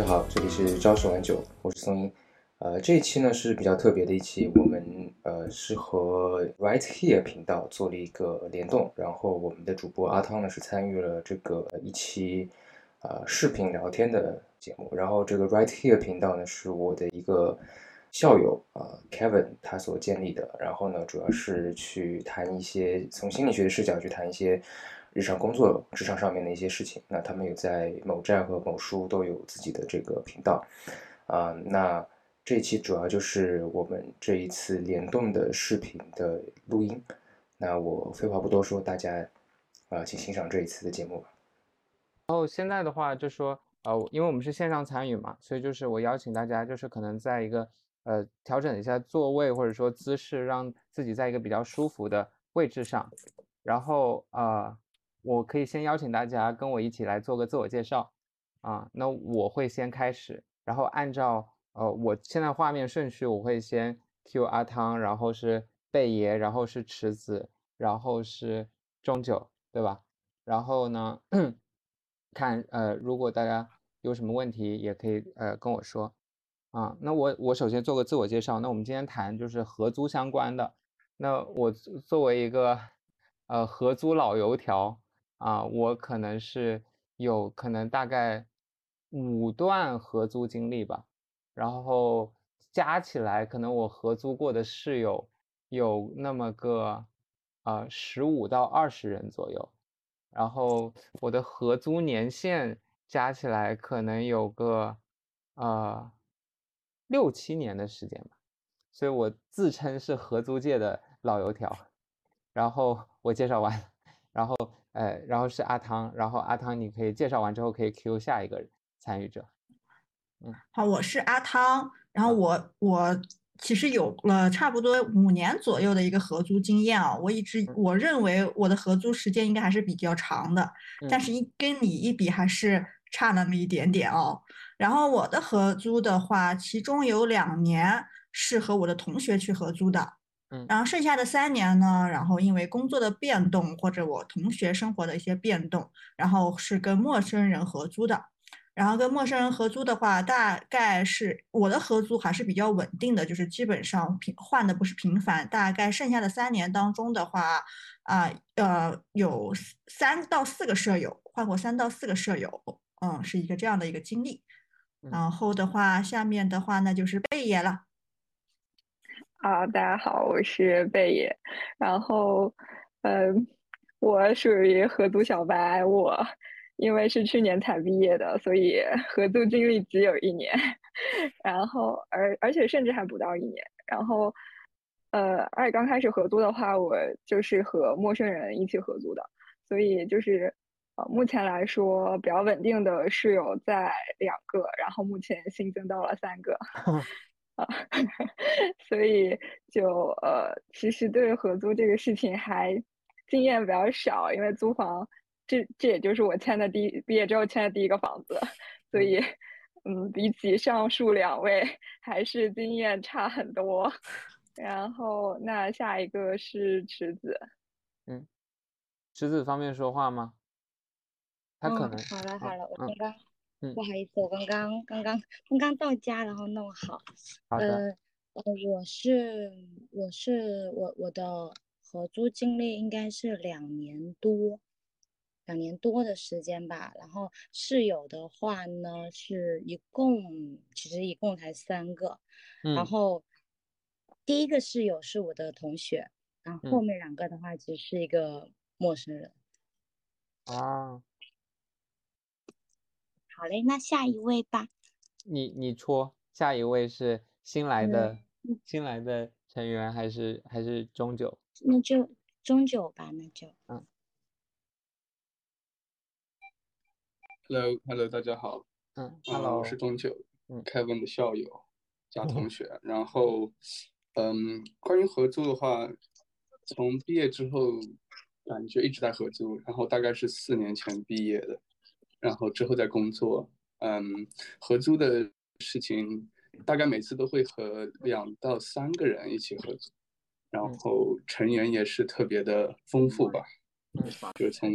家好，这里是朝十晚九，我是松英。呃，这一期呢是比较特别的一期，我们呃是和 Right Here 频道做了一个联动，然后我们的主播阿汤呢是参与了这个一期呃视频聊天的节目，然后这个 Right Here 频道呢是我的一个校友啊 Kevin 他所建立的，然后呢主要是去谈一些从心理学的视角去谈一些。日常工作、职场上面的一些事情，那他们有在某站和某书都有自己的这个频道，啊，那这一期主要就是我们这一次联动的视频的录音。那我废话不多说，大家啊，请欣赏这一次的节目吧。然后现在的话，就说呃，因为我们是线上参与嘛，所以就是我邀请大家，就是可能在一个呃调整一下座位或者说姿势，让自己在一个比较舒服的位置上，然后啊。我可以先邀请大家跟我一起来做个自我介绍，啊，那我会先开始，然后按照呃我现在画面顺序，我会先 Q 阿汤，然后是贝爷，然后是池子，然后是钟九，对吧？然后呢，看呃如果大家有什么问题，也可以呃跟我说，啊，那我我首先做个自我介绍，那我们今天谈就是合租相关的，那我作为一个呃合租老油条。啊，我可能是有可能大概五段合租经历吧，然后加起来可能我合租过的室友有那么个啊十五到二十人左右，然后我的合租年限加起来可能有个呃六七年的时间吧，所以我自称是合租界的老油条，然后我介绍完，然后。哎，然后是阿汤，然后阿汤，你可以介绍完之后可以 Q 下一个参与者。嗯，好，我是阿汤，然后我我其实有了差不多五年左右的一个合租经验啊，我一直我认为我的合租时间应该还是比较长的，但是一跟你一比还是差那么一点点哦。然后我的合租的话，其中有两年是和我的同学去合租的。然后剩下的三年呢，然后因为工作的变动或者我同学生活的一些变动，然后是跟陌生人合租的。然后跟陌生人合租的话，大概是我的合租还是比较稳定的，就是基本上频换的不是频繁。大概剩下的三年当中的话，啊呃有三到四个舍友换过三到四个舍友，嗯，是一个这样的一个经历。然后的话，下面的话那就是贝爷了。啊，大家好，我是贝爷，然后，嗯，我属于合租小白，我因为是去年才毕业的，所以 合租经历只有一年，然后而而且甚至还不到一年，然后，呃，而且刚开始合租的话，我就是和陌生人一起合租的，所以就是，呃，目前来说比较稳定的室友在两个，然后目前新增到了三个。所以就呃，其实对合租这个事情还经验比较少，因为租房这这也就是我签的第毕业之后签的第一个房子，所以嗯，比起上述两位还是经验差很多。然后那下一个是池子，嗯，池子方便说话吗？他可能好了好了，我刚刚。不好意思，我刚刚刚刚刚刚到家，然后弄好。好的。呃，我是我是我我的合租经历应该是两年多，两年多的时间吧。然后室友的话呢，是一共其实一共才三个。嗯。然后第一个室友是我的同学，然后后面两个的话其实是一个陌生人。啊。好嘞，那下一位吧。你你戳，下一位是新来的新来的成员还是还是中九？那就中九吧，那就嗯。Hello Hello，大家好。嗯，Hello，我是中九，嗯，Kevin 的校友加同 学。然后，嗯，关于合租的话，从毕业之后感觉一直在合租，然后大概是四年前毕业的。然后之后再工作，嗯，合租的事情大概每次都会和两到三个人一起合租，然后成员也是特别的丰富吧，就是从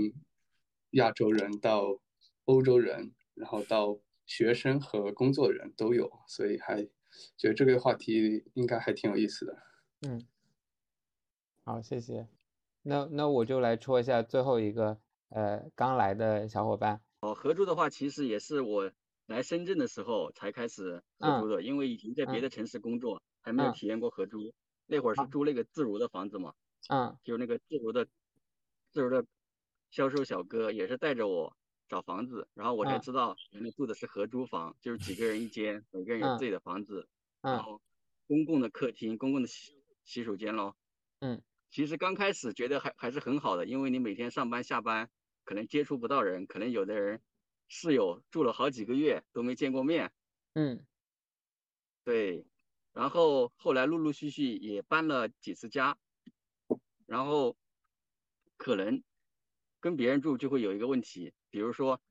亚洲人到欧洲人，然后到学生和工作人都有，所以还觉得这个话题应该还挺有意思的。嗯，好，谢谢。那那我就来戳一下最后一个，呃，刚来的小伙伴。哦，合租的话，其实也是我来深圳的时候才开始合租的，因为以前在别的城市工作，还没有体验过合租。那会儿是租那个自如的房子嘛，嗯，就那个自如的自如的销售小哥也是带着我找房子，然后我才知道原来住的是合租房，就是几个人一间，每个人有自己的房子，然后公共的客厅、公共的洗洗手间咯。嗯。其实刚开始觉得还还是很好的，因为你每天上班下班可能接触不到人，可能有的人室友住了好几个月都没见过面。嗯，对。然后后来陆陆续续也搬了几次家，然后可能跟别人住就会有一个问题，比如说，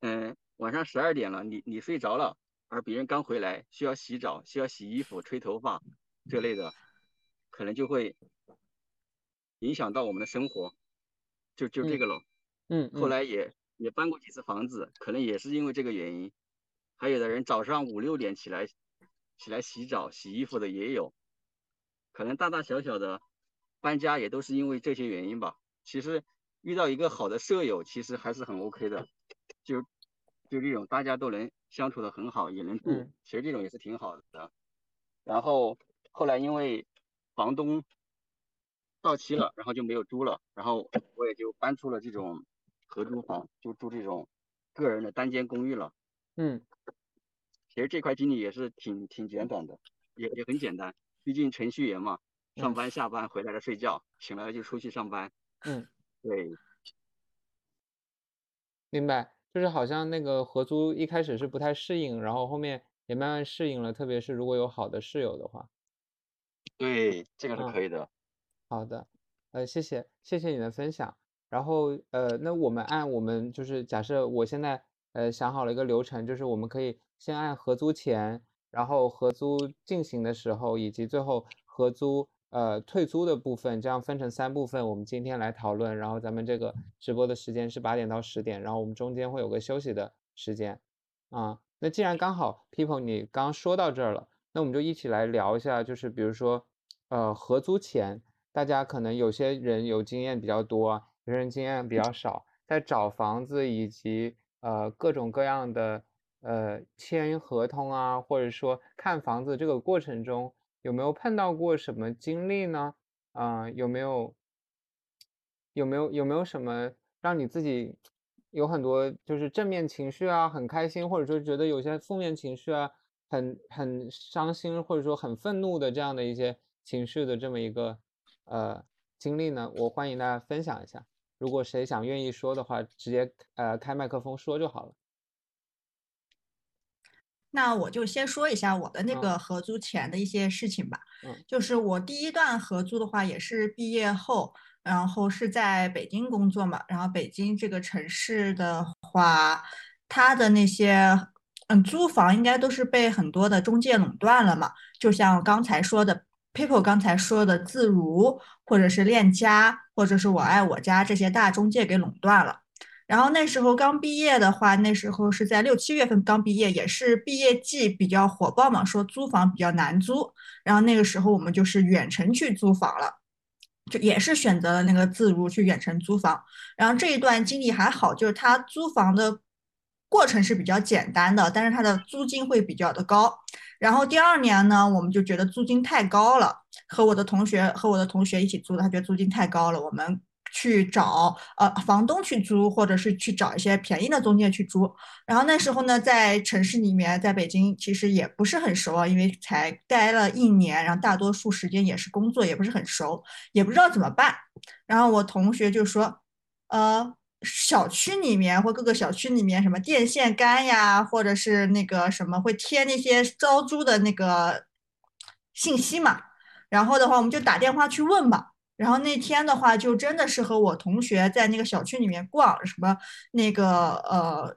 嗯，晚上十二点了，你你睡着了，而别人刚回来需要洗澡、需要洗衣服、吹头发这类的，可能就会。影响到我们的生活，就就这个了。嗯，后来也也搬过几次房子，可能也是因为这个原因。还有的人早上五六点起来起来洗澡、洗衣服的也有，可能大大小小的搬家也都是因为这些原因吧。其实遇到一个好的舍友，其实还是很 OK 的，就就这种大家都能相处的很好，也能住，其实这种也是挺好的。然后后来因为房东。到期了，然后就没有租了，然后我也就搬出了这种合租房，就住这种个人的单间公寓了。嗯，其实这块经历也是挺挺简短的，也也很简单，毕竟程序员嘛，上班下班回来了睡觉，醒了就出去上班。嗯，对，明白，就是好像那个合租一开始是不太适应，然后后面也慢慢适应了，特别是如果有好的室友的话。对，这个是可以的。好的，呃，谢谢，谢谢你的分享。然后，呃，那我们按我们就是假设我现在呃想好了一个流程，就是我们可以先按合租前，然后合租进行的时候，以及最后合租呃退租的部分，这样分成三部分，我们今天来讨论。然后咱们这个直播的时间是八点到十点，然后我们中间会有个休息的时间啊。那既然刚好 People 你刚说到这儿了，那我们就一起来聊一下，就是比如说呃合租前。大家可能有些人有经验比较多，有些人经验比较少，在找房子以及呃各种各样的呃签合同啊，或者说看房子这个过程中，有没有碰到过什么经历呢？啊，有没有有没有有没有什么让你自己有很多就是正面情绪啊，很开心，或者说觉得有些负面情绪啊，很很伤心，或者说很愤怒的这样的一些情绪的这么一个。呃，经历呢，我欢迎大家分享一下。如果谁想愿意说的话，直接呃开麦克风说就好了。那我就先说一下我的那个合租前的一些事情吧。嗯，就是我第一段合租的话，也是毕业后，然后是在北京工作嘛。然后北京这个城市的话，它的那些嗯租房应该都是被很多的中介垄断了嘛。就像刚才说的。People 刚才说的自如，或者是链家，或者是我爱我家这些大中介给垄断了。然后那时候刚毕业的话，那时候是在六七月份刚毕业，也是毕业季比较火爆嘛，说租房比较难租。然后那个时候我们就是远程去租房了，就也是选择了那个自如去远程租房。然后这一段经历还好，就是他租房的过程是比较简单的，但是它的租金会比较的高。然后第二年呢，我们就觉得租金太高了，和我的同学和我的同学一起租的，他觉得租金太高了，我们去找呃房东去租，或者是去找一些便宜的中介去租。然后那时候呢，在城市里面，在北京其实也不是很熟啊，因为才待了一年，然后大多数时间也是工作，也不是很熟，也不知道怎么办。然后我同学就说，呃。小区里面或各个小区里面，什么电线杆呀，或者是那个什么会贴那些招租的那个信息嘛。然后的话，我们就打电话去问吧。然后那天的话，就真的是和我同学在那个小区里面逛，什么那个呃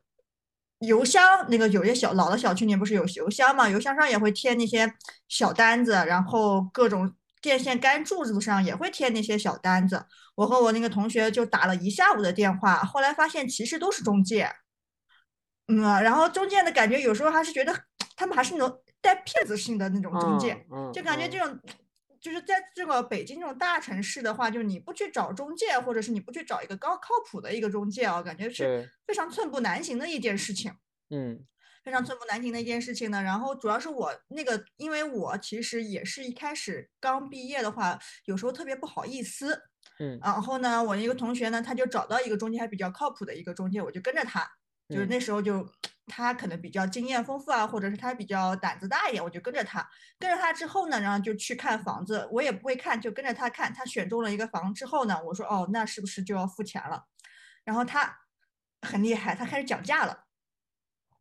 邮箱，那个有些小老的小区里面不是有邮箱嘛？邮箱上也会贴那些小单子，然后各种。电线杆柱子上也会贴那些小单子，我和我那个同学就打了一下午的电话，后来发现其实都是中介，嗯，然后中介的感觉有时候还是觉得他们还是那种带骗子性的那种中介，就感觉这种就是在这个北京这种大城市的话，就是你不去找中介，或者是你不去找一个高靠谱的一个中介啊，感觉是非常寸步难行的一件事情。嗯。非常寸步难行的一件事情呢。然后主要是我那个，因为我其实也是一开始刚毕业的话，有时候特别不好意思。嗯。然后呢，我一个同学呢，他就找到一个中介还比较靠谱的一个中介，我就跟着他。就是那时候就他可能比较经验丰富啊，或者是他比较胆子大一点，我就跟着他。跟着他之后呢，然后就去看房子，我也不会看，就跟着他看。他选中了一个房之后呢，我说哦，那是不是就要付钱了？然后他很厉害，他开始讲价了。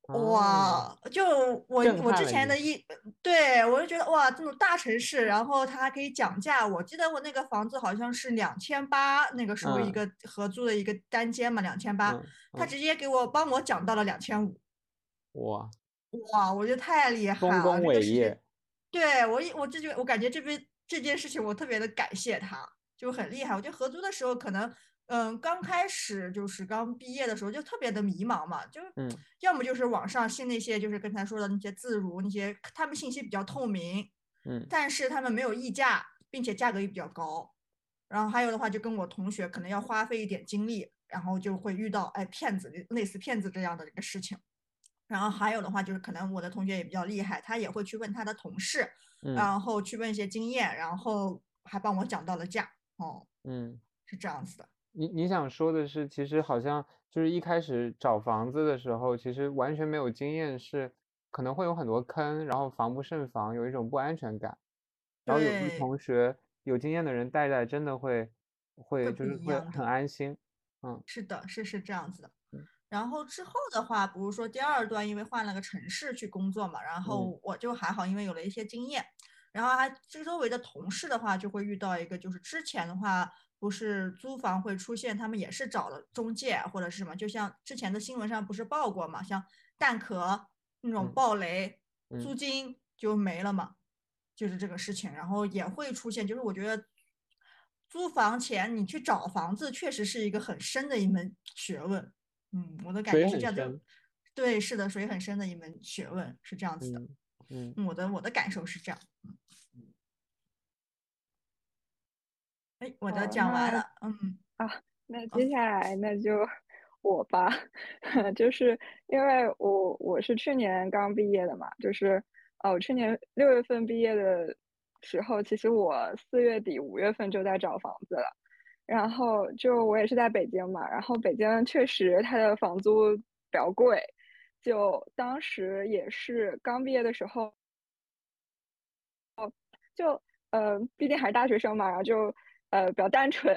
哇，就我我之前的一，对我就觉得哇，这种大城市，然后他还可以讲价。我记得我那个房子好像是两千八，那个时候一个合租的一个单间嘛，两千八，他直接给我帮我讲到了两千五。哇哇，我觉得太厉害了，丰功伟业。对我我这就我感觉这边这件事情我特别的感谢他，就很厉害。我觉得合租的时候可能。嗯，刚开始就是刚毕业的时候就特别的迷茫嘛，就要么就是网上信那些就是刚才说的那些自如那些，他们信息比较透明，嗯，但是他们没有溢价，并且价格也比较高。然后还有的话就跟我同学可能要花费一点精力，然后就会遇到哎骗子类似骗子这样的一个事情。然后还有的话就是可能我的同学也比较厉害，他也会去问他的同事，然后去问一些经验，然后还帮我讲到了价，哦，嗯，是这样子的。你你想说的是，其实好像就是一开始找房子的时候，其实完全没有经验，是可能会有很多坑，然后防不胜防，有一种不安全感。然后有的同学有经验的人带带，真的会会就是会很安心。嗯，是的，是是这样子的。然后之后的话，比如说第二段，因为换了个城市去工作嘛，然后我就还好，因为有了一些经验。然后还周围的同事的话，就会遇到一个，就是之前的话。不是租房会出现，他们也是找了中介或者是什么，就像之前的新闻上不是报过嘛，像蛋壳那种暴雷，租金就没了嘛，就是这个事情。然后也会出现，就是我觉得租房前你去找房子，确实是一个很深的一门学问。嗯，我的感觉是这样的。对，是的，水很深的一门学问，是这样子的。嗯，我的我的感受是这样。哎，我都讲完了，嗯啊，那接下来那就我吧，就是因为我我是去年刚毕业的嘛，就是哦，我去年六月份毕业的时候，其实我四月底五月份就在找房子了，然后就我也是在北京嘛，然后北京确实它的房租比较贵，就当时也是刚毕业的时候，哦就呃，毕竟还是大学生嘛，然后就。呃，比较单纯。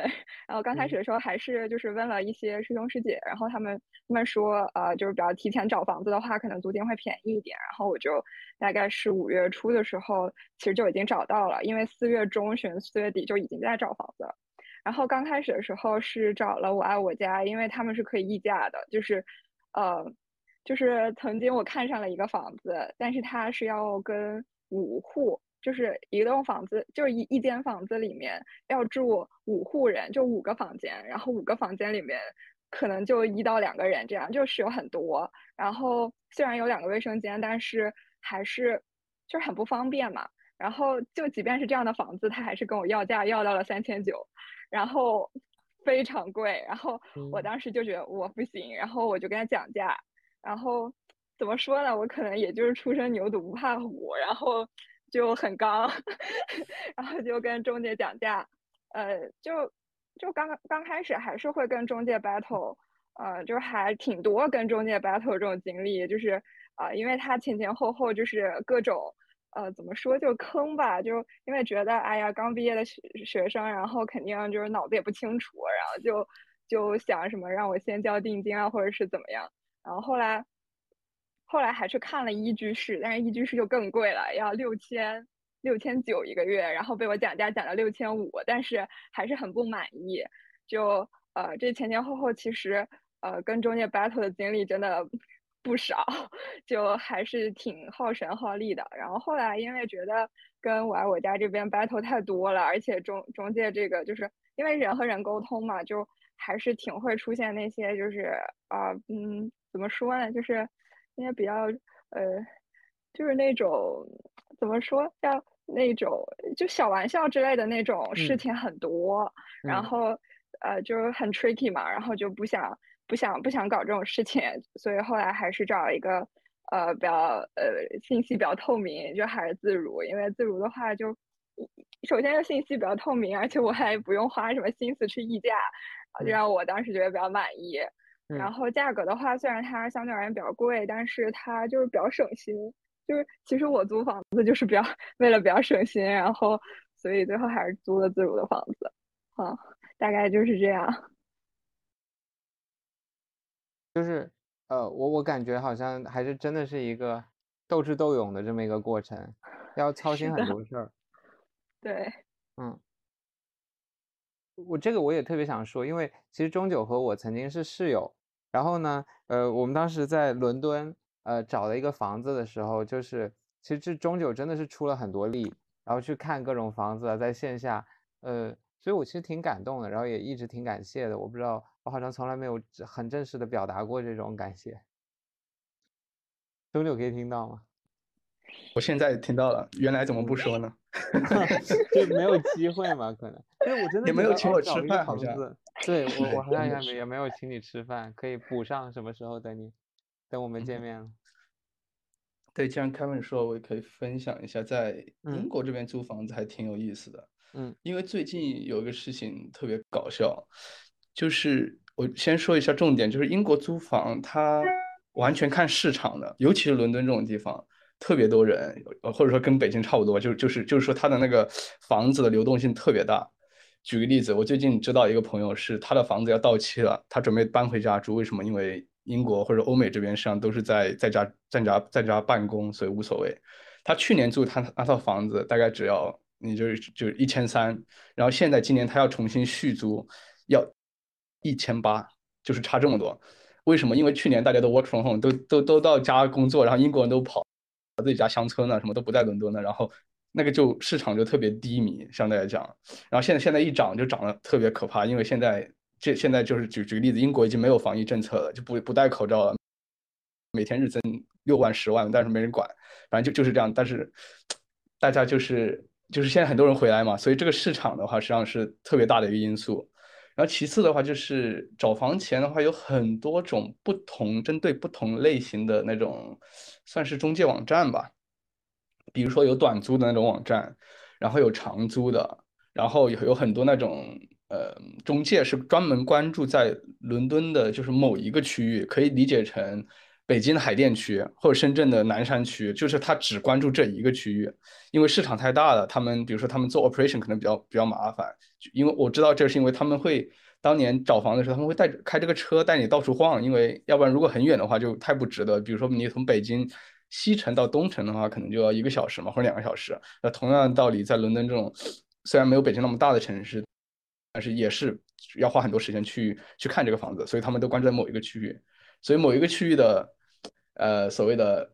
然后刚开始的时候还是就是问了一些师兄师姐，然后他们他们说，呃，就是比较提前找房子的话，可能租金会便宜一点。然后我就大概是五月初的时候，其实就已经找到了，因为四月中旬、四月底就已经在找房子了。然后刚开始的时候是找了我爱我家，因为他们是可以议价的，就是，呃，就是曾经我看上了一个房子，但是它是要跟五户。就是一栋房子，就是一一间房子里面要住五户人，就五个房间，然后五个房间里面可能就一到两个人这样，就是有很多。然后虽然有两个卫生间，但是还是就是很不方便嘛。然后就即便是这样的房子，他还是跟我要价，要到了三千九，然后非常贵。然后我当时就觉得我不行，然后我就跟他讲价。然后怎么说呢？我可能也就是初生牛犊不怕虎，然后。就很刚，然后就跟中介讲价，呃，就就刚刚开始还是会跟中介 battle，呃，就还挺多跟中介 battle 这种经历，就是啊，因为他前前后后就是各种呃怎么说就坑吧，就因为觉得哎呀刚毕业的学学生，然后肯定就是脑子也不清楚，然后就就想什么让我先交定金啊，或者是怎么样，然后后来。后来还去看了一居室，但是一居室就更贵了，要六千六千九一个月，然后被我讲价讲到六千五，但是还是很不满意。就呃，这前前后后其实呃跟中介 battle 的经历真的不少，就还是挺耗神耗力的。然后后来因为觉得跟我爱我家这边 battle 太多了，而且中中介这个就是因为人和人沟通嘛，就还是挺会出现那些就是啊嗯。怎么说呢？就是应该比较呃，就是那种怎么说叫那种就小玩笑之类的那种事情很多，然后呃就是很 tricky 嘛，然后就不想不想不想搞这种事情，所以后来还是找一个呃比较呃信息比较透明，就还是自如，因为自如的话就首先是信息比较透明，而且我还不用花什么心思去议价，就让我当时觉得比较满意。然后价格的话，虽然它相对而言比较贵，但是它就是比较省心。就是其实我租房子就是比较 为了比较省心，然后所以最后还是租了自如的房子。啊，大概就是这样。就是呃，我我感觉好像还是真的是一个斗智斗勇的这么一个过程，要操心很多事儿。对，嗯。我这个我也特别想说，因为其实钟九和我曾经是室友。然后呢，呃，我们当时在伦敦，呃，找了一个房子的时候，就是其实这中九真的是出了很多力，然后去看各种房子，在线下，呃，所以我其实挺感动的，然后也一直挺感谢的。我不知道，我好像从来没有很正式的表达过这种感谢。中九可以听到吗？我现在听到了，原来怎么不说呢？就没有 机会嘛，可能。因为我真的也没有请我吃饭，好像。对 我，我好像也没也没有请你吃饭，可以补上什么时候等你，等我们见面了。对，既然 Kevin 说，我也可以分享一下，在英国这边租房子还挺有意思的。嗯。因为最近有一个事情特别搞笑，就是我先说一下重点，就是英国租房它完全看市场的，尤其是伦敦这种地方。特别多人，或者说跟北京差不多，就就是就是说它的那个房子的流动性特别大。举个例子，我最近知道一个朋友是他的房子要到期了，他准备搬回家住。为什么？因为英国或者欧美这边实际上都是在在家在家在家办公，所以无所谓。他去年住他那套房子大概只要你就就一千三，然后现在今年他要重新续租，要一千八，就是差这么多。为什么？因为去年大家都 work from home，都都都到家工作，然后英国人都跑。自己家乡村呢，什么都不在伦敦呢，然后那个就市场就特别低迷，相对来讲。然后现在现在一涨就涨得特别可怕，因为现在这现在就是举举个例子，英国已经没有防疫政策了，就不不戴口罩了，每天日增六万十万，但是没人管，反正就就是这样。但是大家就是就是现在很多人回来嘛，所以这个市场的话实际上是特别大的一个因素。然后其次的话就是找房前的话有很多种不同针对不同类型的那种。算是中介网站吧，比如说有短租的那种网站，然后有长租的，然后有有很多那种呃中介是专门关注在伦敦的，就是某一个区域，可以理解成北京的海淀区或者深圳的南山区，就是他只关注这一个区域，因为市场太大了，他们比如说他们做 operation 可能比较比较麻烦，因为我知道这是因为他们会当年找房的时候他们会带开这个车带你到处晃，因为要不然如果很远的话就太不值得，比如说你从北京。西城到东城的话，可能就要一个小时嘛，或者两个小时。那同样的道理，在伦敦这种虽然没有北京那么大的城市，但是也是要花很多时间去去看这个房子，所以他们都关注在某一个区域。所以某一个区域的呃所谓的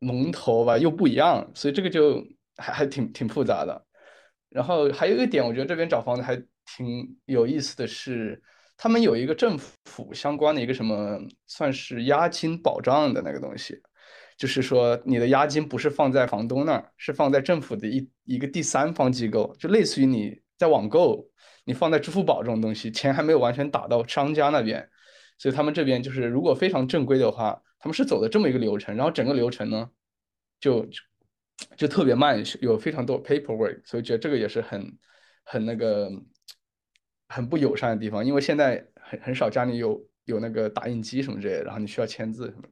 龙头吧又不一样，所以这个就还还挺挺复杂的。然后还有一个点，我觉得这边找房子还挺有意思的是，他们有一个政府相关的一个什么算是押金保障的那个东西。就是说，你的押金不是放在房东那儿，是放在政府的一一个第三方机构，就类似于你在网购，你放在支付宝这种东西，钱还没有完全打到商家那边，所以他们这边就是如果非常正规的话，他们是走的这么一个流程，然后整个流程呢，就就特别慢，有非常多 paperwork，所以觉得这个也是很很那个很不友善的地方，因为现在很很少家里有有那个打印机什么之类的，然后你需要签字什么。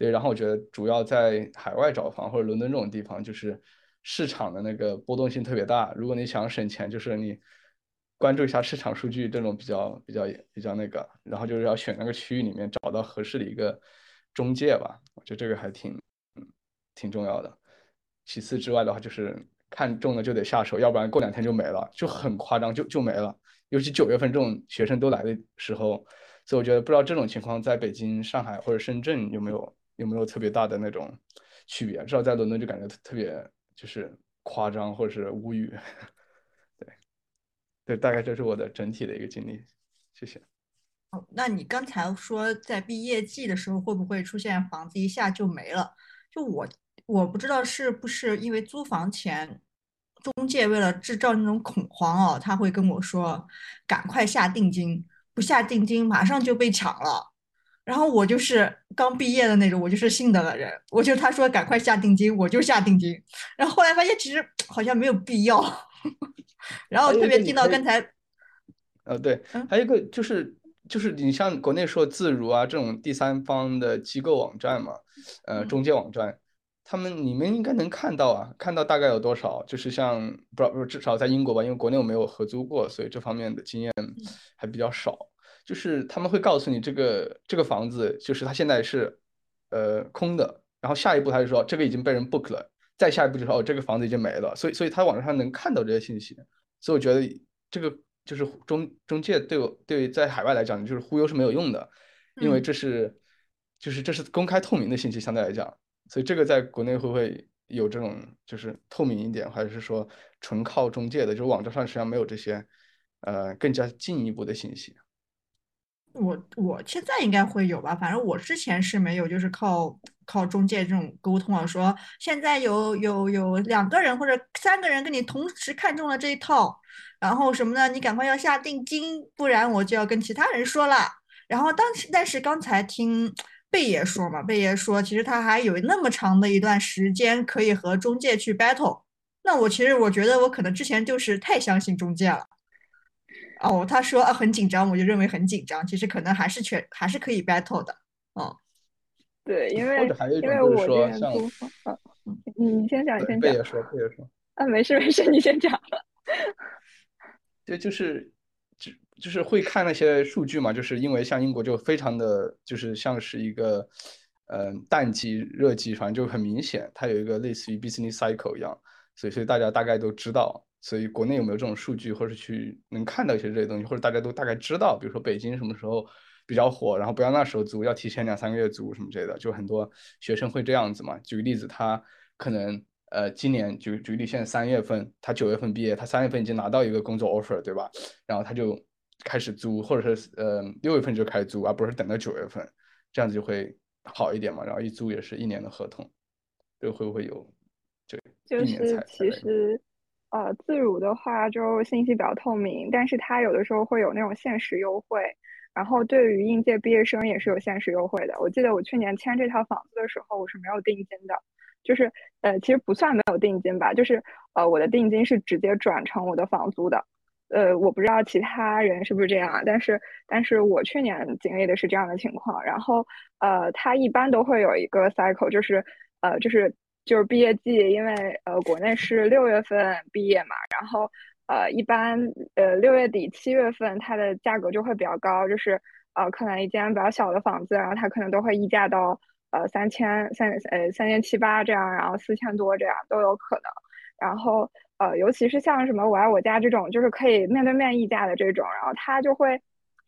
对，然后我觉得主要在海外找房或者伦敦这种地方，就是市场的那个波动性特别大。如果你想省钱，就是你关注一下市场数据，这种比较比较比较那个。然后就是要选那个区域里面找到合适的一个中介吧，我觉得这个还挺挺重要的。其次之外的话，就是看中了就得下手，要不然过两天就没了，就很夸张，就就没了。尤其九月份这种学生都来的时候，所以我觉得不知道这种情况在北京、上海或者深圳有没有。有没有特别大的那种区别？至少在伦敦就感觉特别就是夸张或者是无语。对，对，大概这是我的整体的一个经历。谢谢。哦，那你刚才说在毕业季的时候会不会出现房子一下就没了？就我我不知道是不是因为租房前中介为了制造那种恐慌哦，他会跟我说赶快下定金，不下定金马上就被抢了。然后我就是刚毕业的那种，我就是信的人，我就他说赶快下定金，我就下定金。然后后来发现其实好像没有必要。然后特别听到刚才，呃，对，还有一个就是就是你像国内说自如啊这种第三方的机构网站嘛，呃，中介网站，他们你们应该能看到啊，看到大概有多少？就是像不不至少在英国吧，因为国内我没有合租过，所以这方面的经验还比较少。就是他们会告诉你这个这个房子就是它现在是呃空的，然后下一步他就说这个已经被人 book 了。再下一步就说哦，这个房子已经没了，所以所以他网上能看到这些信息，所以我觉得这个就是中中介对我对在海外来讲就是忽悠是没有用的，因为这是就是这是公开透明的信息，相对来讲，所以这个在国内会不会有这种就是透明一点，还是说纯靠中介的，就是网站上实际上没有这些呃更加进一步的信息。我我现在应该会有吧，反正我之前是没有，就是靠靠中介这种沟通啊，说现在有有有两个人或者三个人跟你同时看中了这一套，然后什么呢？你赶快要下定金，不然我就要跟其他人说了。然后当时但是刚才听贝爷说嘛，贝爷说其实他还有那么长的一段时间可以和中介去 battle，那我其实我觉得我可能之前就是太相信中介了。哦，他说啊很紧张，我就认为很紧张。其实可能还是全还是可以 battle 的。嗯，对，因为因为我这边租房，你你先讲，你先讲。别说，别说。啊，没事没事，你先讲。对，就是就就是会看那些数据嘛，就是因为像英国就非常的就是像是一个嗯淡季热季，反正就很明显，它有一个类似于 business cycle 一样，所以所以大家大概都知道。所以国内有没有这种数据，或者去能看到一些这些东西，或者大家都大概知道，比如说北京什么时候比较火，然后不要那时候租，要提前两三个月租什么之类的，就很多学生会这样子嘛。举个例子，他可能呃今年举举例，现在三月份，他九月份毕业，他三月份已经拿到一个工作 offer，对吧？然后他就开始租，或者是呃六月份就开始租，而不是等到九月份，这样子就会好一点嘛。然后一租也是一年的合同，这个会不会有？就就是其实。呃，自如的话就信息比较透明，但是它有的时候会有那种限时优惠，然后对于应届毕业生也是有限时优惠的。我记得我去年签这套房子的时候，我是没有定金的，就是呃，其实不算没有定金吧，就是呃，我的定金是直接转成我的房租的。呃，我不知道其他人是不是这样啊，但是但是我去年经历的是这样的情况。然后呃，它一般都会有一个 cycle，就是呃，就是。就是毕业季，因为呃国内是六月份毕业嘛，然后呃一般呃六月底七月份它的价格就会比较高，就是呃可能一间比较小的房子，然后它可能都会溢价到呃三千三呃三千七八这样，然后四千多这样都有可能。然后呃尤其是像什么我爱我家这种，就是可以面对面议价的这种，然后它就会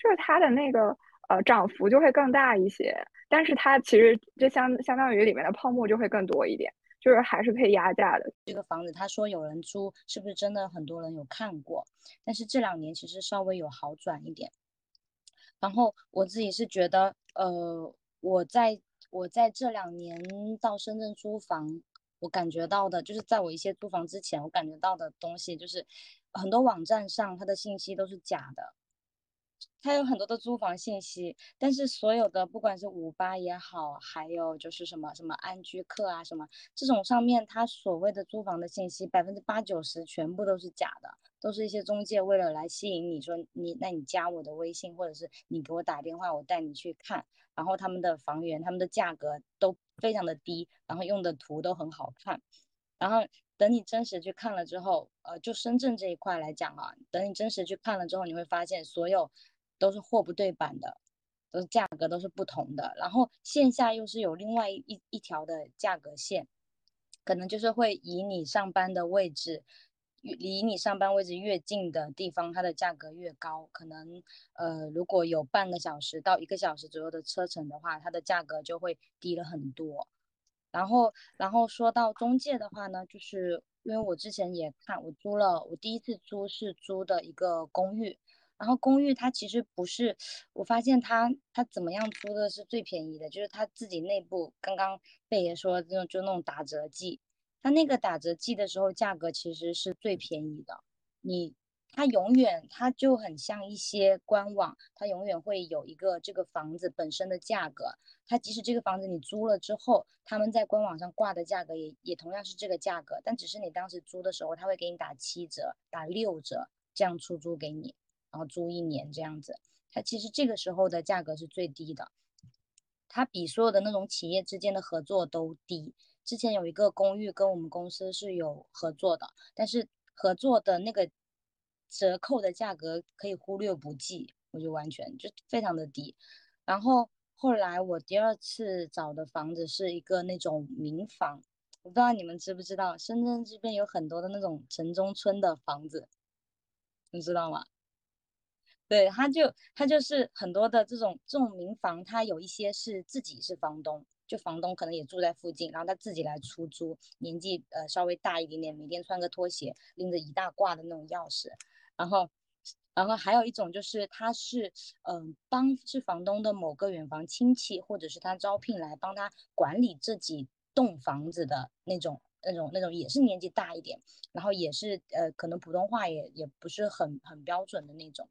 就是它的那个呃涨幅就会更大一些，但是它其实就相相当于里面的泡沫就会更多一点。就是还是可以压价的。这个房子他说有人租，是不是真的很多人有看过？但是这两年其实稍微有好转一点。然后我自己是觉得，呃，我在我在这两年到深圳租房，我感觉到的就是在我一些租房之前，我感觉到的东西就是很多网站上它的信息都是假的。它有很多的租房信息，但是所有的不管是五八也好，还有就是什么什么安居客啊什么这种上面，它所谓的租房的信息百分之八九十全部都是假的，都是一些中介为了来吸引你说你，那你加我的微信，或者是你给我打电话，我带你去看，然后他们的房源他们的价格都非常的低，然后用的图都很好看，然后等你真实去看了之后，呃，就深圳这一块来讲啊，等你真实去看了之后，你会发现所有。都是货不对版的，都是价格都是不同的，然后线下又是有另外一一条的价格线，可能就是会以你上班的位置，离你上班位置越近的地方，它的价格越高。可能呃，如果有半个小时到一个小时左右的车程的话，它的价格就会低了很多。然后，然后说到中介的话呢，就是因为我之前也看，我租了，我第一次租是租的一个公寓。然后公寓它其实不是，我发现它它怎么样租的是最便宜的，就是它自己内部刚刚贝爷说那种就那种打折季，它那个打折季的时候价格其实是最便宜的，你。它永远，它就很像一些官网，它永远会有一个这个房子本身的价格。它即使这个房子你租了之后，他们在官网上挂的价格也也同样是这个价格，但只是你当时租的时候，他会给你打七折、打六折这样出租给你，然后租一年这样子。它其实这个时候的价格是最低的，它比所有的那种企业之间的合作都低。之前有一个公寓跟我们公司是有合作的，但是合作的那个。折扣的价格可以忽略不计，我就完全就非常的低。然后后来我第二次找的房子是一个那种民房，我不知道你们知不知道，深圳这边有很多的那种城中村的房子，你知道吗？对，他就他就是很多的这种这种民房，他有一些是自己是房东。就房东可能也住在附近，然后他自己来出租，年纪呃稍微大一点点，每天穿个拖鞋，拎着一大挂的那种钥匙，然后，然后还有一种就是他是嗯帮是房东的某个远房亲戚，或者是他招聘来帮他管理这几栋房子的那种那种那种也是年纪大一点，然后也是呃可能普通话也也不是很很标准的那种，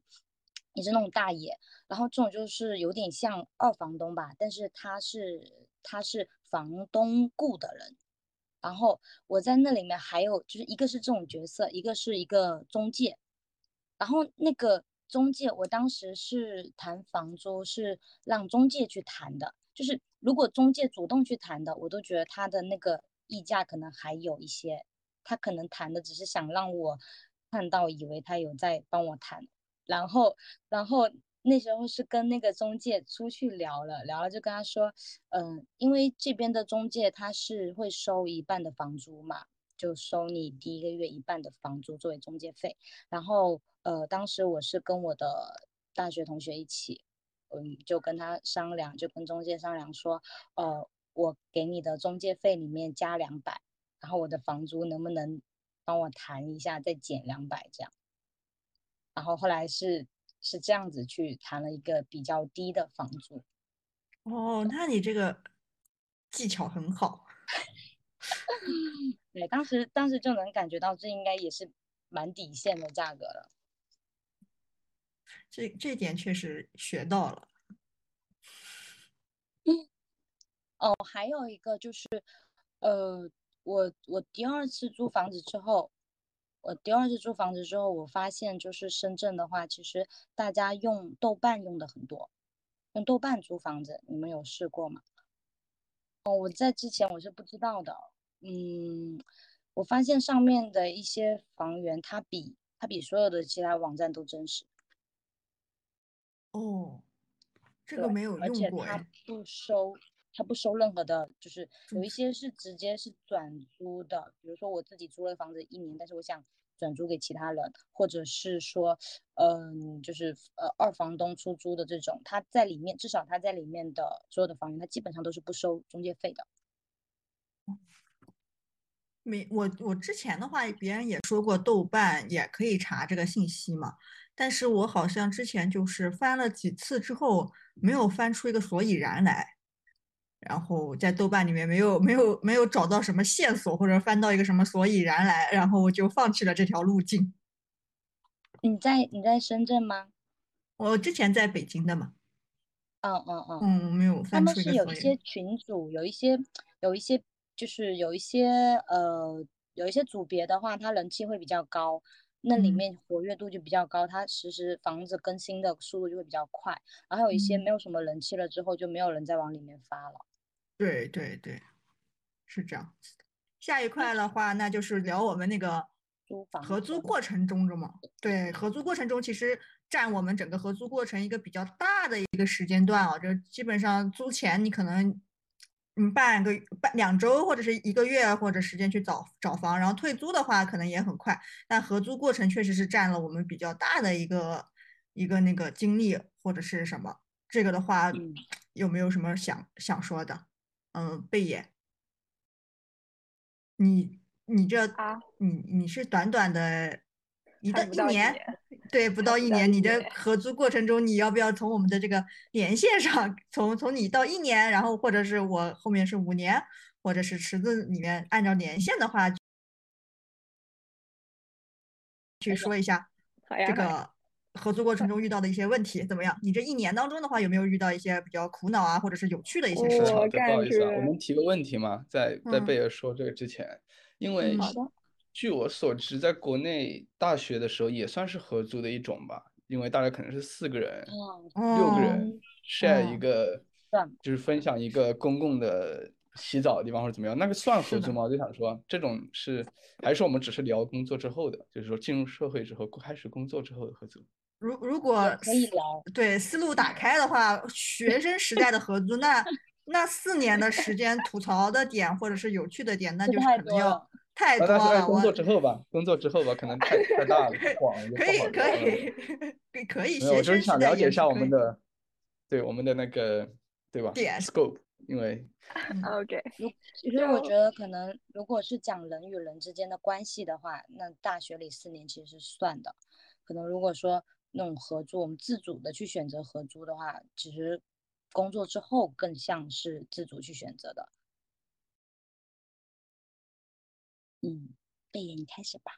也是那种大爷，然后这种就是有点像二房东吧，但是他是。他是房东雇的人，然后我在那里面还有就是一个是这种角色，一个是一个中介，然后那个中介我当时是谈房租是让中介去谈的，就是如果中介主动去谈的，我都觉得他的那个溢价可能还有一些，他可能谈的只是想让我看到以为他有在帮我谈，然后然后。那时候是跟那个中介出去聊了，聊了就跟他说，嗯，因为这边的中介他是会收一半的房租嘛，就收你第一个月一半的房租作为中介费。然后，呃，当时我是跟我的大学同学一起，嗯，就跟他商量，就跟中介商量说，呃，我给你的中介费里面加两百，然后我的房租能不能帮我谈一下，再减两百这样。然后后来是。是这样子去谈了一个比较低的房租，哦，那你这个技巧很好。对，当时当时就能感觉到这应该也是蛮底线的价格了。这这点确实学到了。哦，还有一个就是，呃，我我第二次租房子之后。我第二次租房子之后，我发现就是深圳的话，其实大家用豆瓣用的很多，用豆瓣租房子，你们有试过吗？哦，我在之前我是不知道的，嗯，我发现上面的一些房源，它比它比所有的其他网站都真实。哦，这个没有用过，而且它不收。他不收任何的，就是有一些是直接是转租的，比如说我自己租了房子一年，但是我想转租给其他人，或者是说，嗯，就是呃二房东出租的这种，他在里面至少他在里面的所有的房源，他基本上都是不收中介费的。没，我我之前的话，别人也说过豆瓣也可以查这个信息嘛，但是我好像之前就是翻了几次之后，没有翻出一个所以然来。然后在豆瓣里面没有没有没有找到什么线索，或者翻到一个什么所以然来，然后我就放弃了这条路径。你在你在深圳吗？我之前在北京的嘛。嗯嗯嗯。嗯，没有。他们是有一些群组，有一些有一些就是有一些呃有一些组别的话，它人气会比较高，那里面活跃度就比较高，它实时房子更新的速度就会比较快。然后有一些没有什么人气了之后，就没有人再往里面发了。对对对，是这样子的。下一块的话，那就是聊我们那个租房合租过程中的嘛。对，合租过程中其实占我们整个合租过程一个比较大的一个时间段啊。就基本上租前你可能嗯半个半两周或者是一个月或者时间去找找房，然后退租的话可能也很快。但合租过程确实是占了我们比较大的一个一个那个精力或者是什么。这个的话 有没有什么想想说的？嗯，贝爷，你你这啊，你你是短短的你到一年，对，不 到一年，你的合租过程中，你要不要从我们的这个年限上，从从你到一年，然后或者是我后面是五年，或者是池子里面按照年限的话，去说一下这个合租过程中遇到的一些问题怎么样？你这一年当中的话，有没有遇到一些比较苦恼啊，或者是有趣的一些事情？好的，不好意思啊，我们提个问题嘛，在在贝尔说这个之前，因为。据我所知，在国内大学的时候也算是合租的一种吧，因为大概可能是四个人、六个人 share 一个，就是分享一个公共的洗澡的地方或者怎么样，那个算合租吗？我就想说，这种是还是我们只是聊工作之后的，就是说进入社会之后开始工作之后的合租。如如果可以聊，对思路打开的话，学生时代的合租，那那四年的时间吐槽的点或者是有趣的点，那就是可能要。太多了，工作之后吧，工作之后吧，可能太太大了，广了，可以 可以可以。没有，我就是想了解一下我们的，对我们的那个，对吧？Scope，因为 OK。其实我觉得可能，如果是讲人与人之间的关系的话，那大学里四年其实是算的。可能如果说那种合租，我们自主的去选择合租的话，其实工作之后更像是自主去选择的。嗯，贝爷，你开始吧。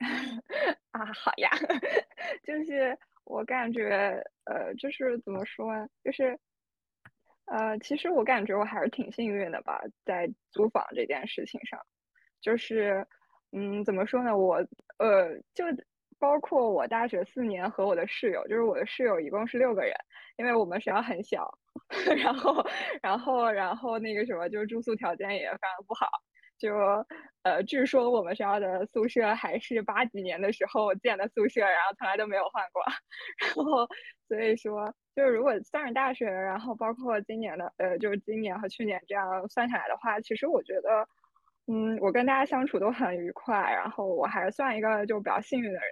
啊，好呀，就是我感觉，呃，就是怎么说呢，就是，呃，其实我感觉我还是挺幸运的吧，在租房这件事情上，就是，嗯，怎么说呢，我，呃，就包括我大学四年和我的室友，就是我的室友一共是六个人，因为我们学校很小，然后，然后，然后那个什么，就是住宿条件也非常不好。就呃，据说我们学校的宿舍还是八几年的时候建的宿舍，然后从来都没有换过。然后所以说，就是如果算上大学，然后包括今年的呃，就是今年和去年这样算下来的话，其实我觉得，嗯，我跟大家相处都很愉快，然后我还算一个就比较幸运的人。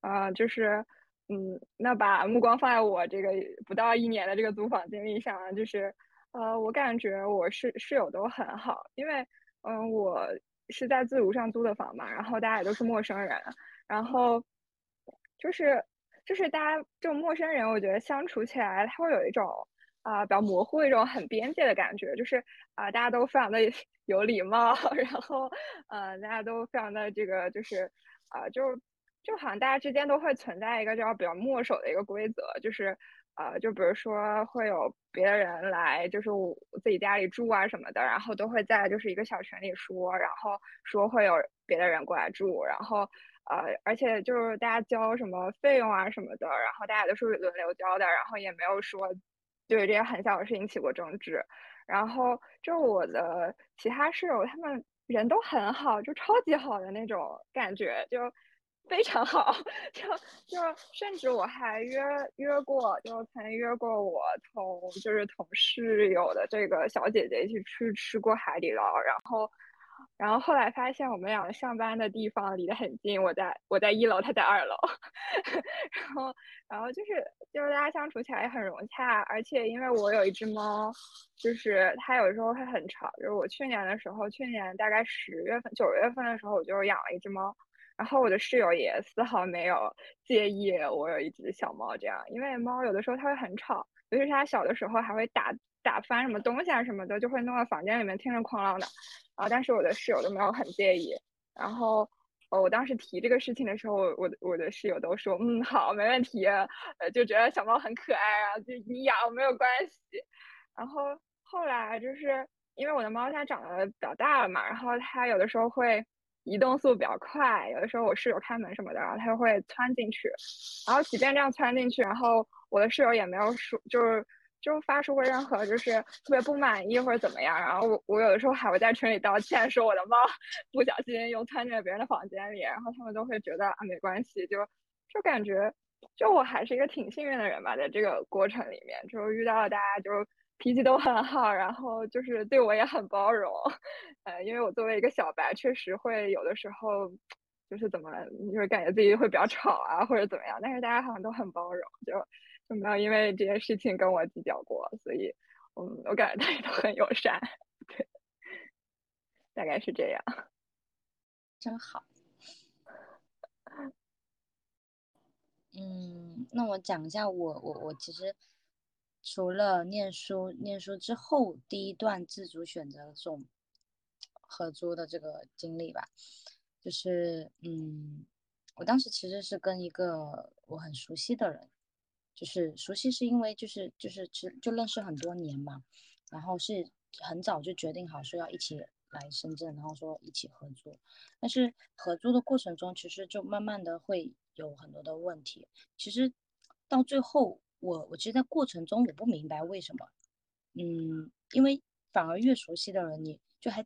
啊，就是嗯，那把目光放在我这个不到一年的这个租房经历上，就是呃，我感觉我室室友都很好，因为。嗯，我是在自如上租的房嘛，然后大家也都是陌生人，然后就是就是大家这种陌生人，我觉得相处起来他会有一种啊比较模糊的一种很边界的感觉，就是啊大家都非常的 有礼貌，然后呃大家都非常的这个就是啊就就好像大家之间都会存在一个叫比较墨守的一个规则，就是。呃，就比如说会有别的人来，就是我自己家里住啊什么的，然后都会在就是一个小群里说，然后说会有别的人过来住，然后呃，而且就是大家交什么费用啊什么的，然后大家都是轮流交的，然后也没有说对这些很小的事情起过争执，然后就我的其他室友他们人都很好，就超级好的那种感觉，就。非常好，就就甚至我还约约过，就曾约过我同就是同室友的这个小姐姐一起去吃过海底捞，然后然后后来发现我们两个上班的地方离得很近，我在我在一楼，她在二楼，然后然后就是就是大家相处起来也很融洽，而且因为我有一只猫，就是它有时候会很吵，就是我去年的时候，去年大概十月份九月份的时候，我就养了一只猫。然后我的室友也丝毫没有介意我有一只小猫这样，因为猫有的时候它会很吵，尤其是它小的时候还会打打翻什么东西啊什么的，就会弄到房间里面听着哐啷的。然后但是我的室友都没有很介意。然后呃我当时提这个事情的时候，我我的室友都说嗯好没问题，呃就觉得小猫很可爱啊，就你养没有关系。然后后来就是因为我的猫它长得比较大了嘛，然后它有的时候会。移动速度比较快，有的时候我室友开门什么的，然后他会窜进去，然后即便这样窜进去，然后我的室友也没有说，就是就发出过任何就是特别不满意或者怎么样，然后我我有的时候还会在群里道歉，说我的猫 不小心又窜进了别人的房间里，然后他们都会觉得啊没关系，就就感觉就我还是一个挺幸运的人吧，在这个过程里面，就遇到了大家就。脾气都很好，然后就是对我也很包容，呃，因为我作为一个小白，确实会有的时候就是怎么，就是感觉自己会比较吵啊，或者怎么样，但是大家好像都很包容，就就没有因为这件事情跟我计较过，所以，嗯，我感觉大家都很友善，对，大概是这样，真好。嗯，那我讲一下我我我其实除了念书念书之后第一段自主选择这种合租的这个经历吧，就是嗯，我当时其实是跟一个我很熟悉的人，就是熟悉是因为就是就是其实就认识很多年嘛，然后是很早就决定好说要一起来深圳，然后说一起合租，但是合租的过程中其实就慢慢的会。有很多的问题，其实到最后，我我其实，在过程中我不明白为什么，嗯，因为反而越熟悉的人，你就还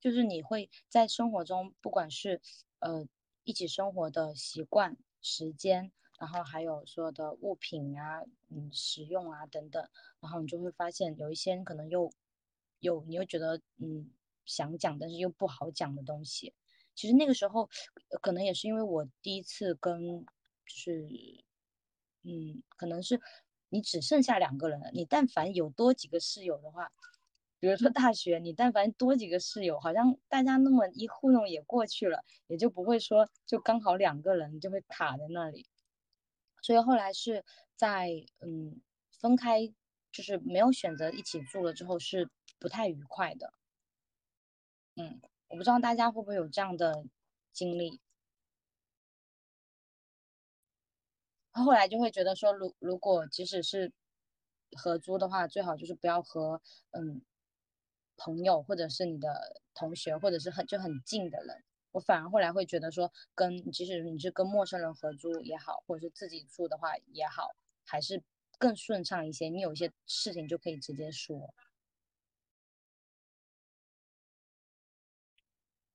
就是你会在生活中，不管是呃一起生活的习惯、时间，然后还有所有的物品啊，嗯，使用啊等等，然后你就会发现有一些可能又有你又觉得嗯想讲，但是又不好讲的东西。其实那个时候，可能也是因为我第一次跟，就是，嗯，可能是你只剩下两个人了。你但凡有多几个室友的话，比如说大学，你但凡多几个室友，好像大家那么一糊弄也过去了，也就不会说就刚好两个人就会卡在那里。所以后来是在嗯分开，就是没有选择一起住了之后，是不太愉快的。嗯。我不知道大家会不会有这样的经历，后来就会觉得说，如如果即使是合租的话，最好就是不要和嗯朋友或者是你的同学或者是很就很近的人。我反而后来会觉得说，跟即使你是跟陌生人合租也好，或者是自己住的话也好，还是更顺畅一些。你有一些事情就可以直接说。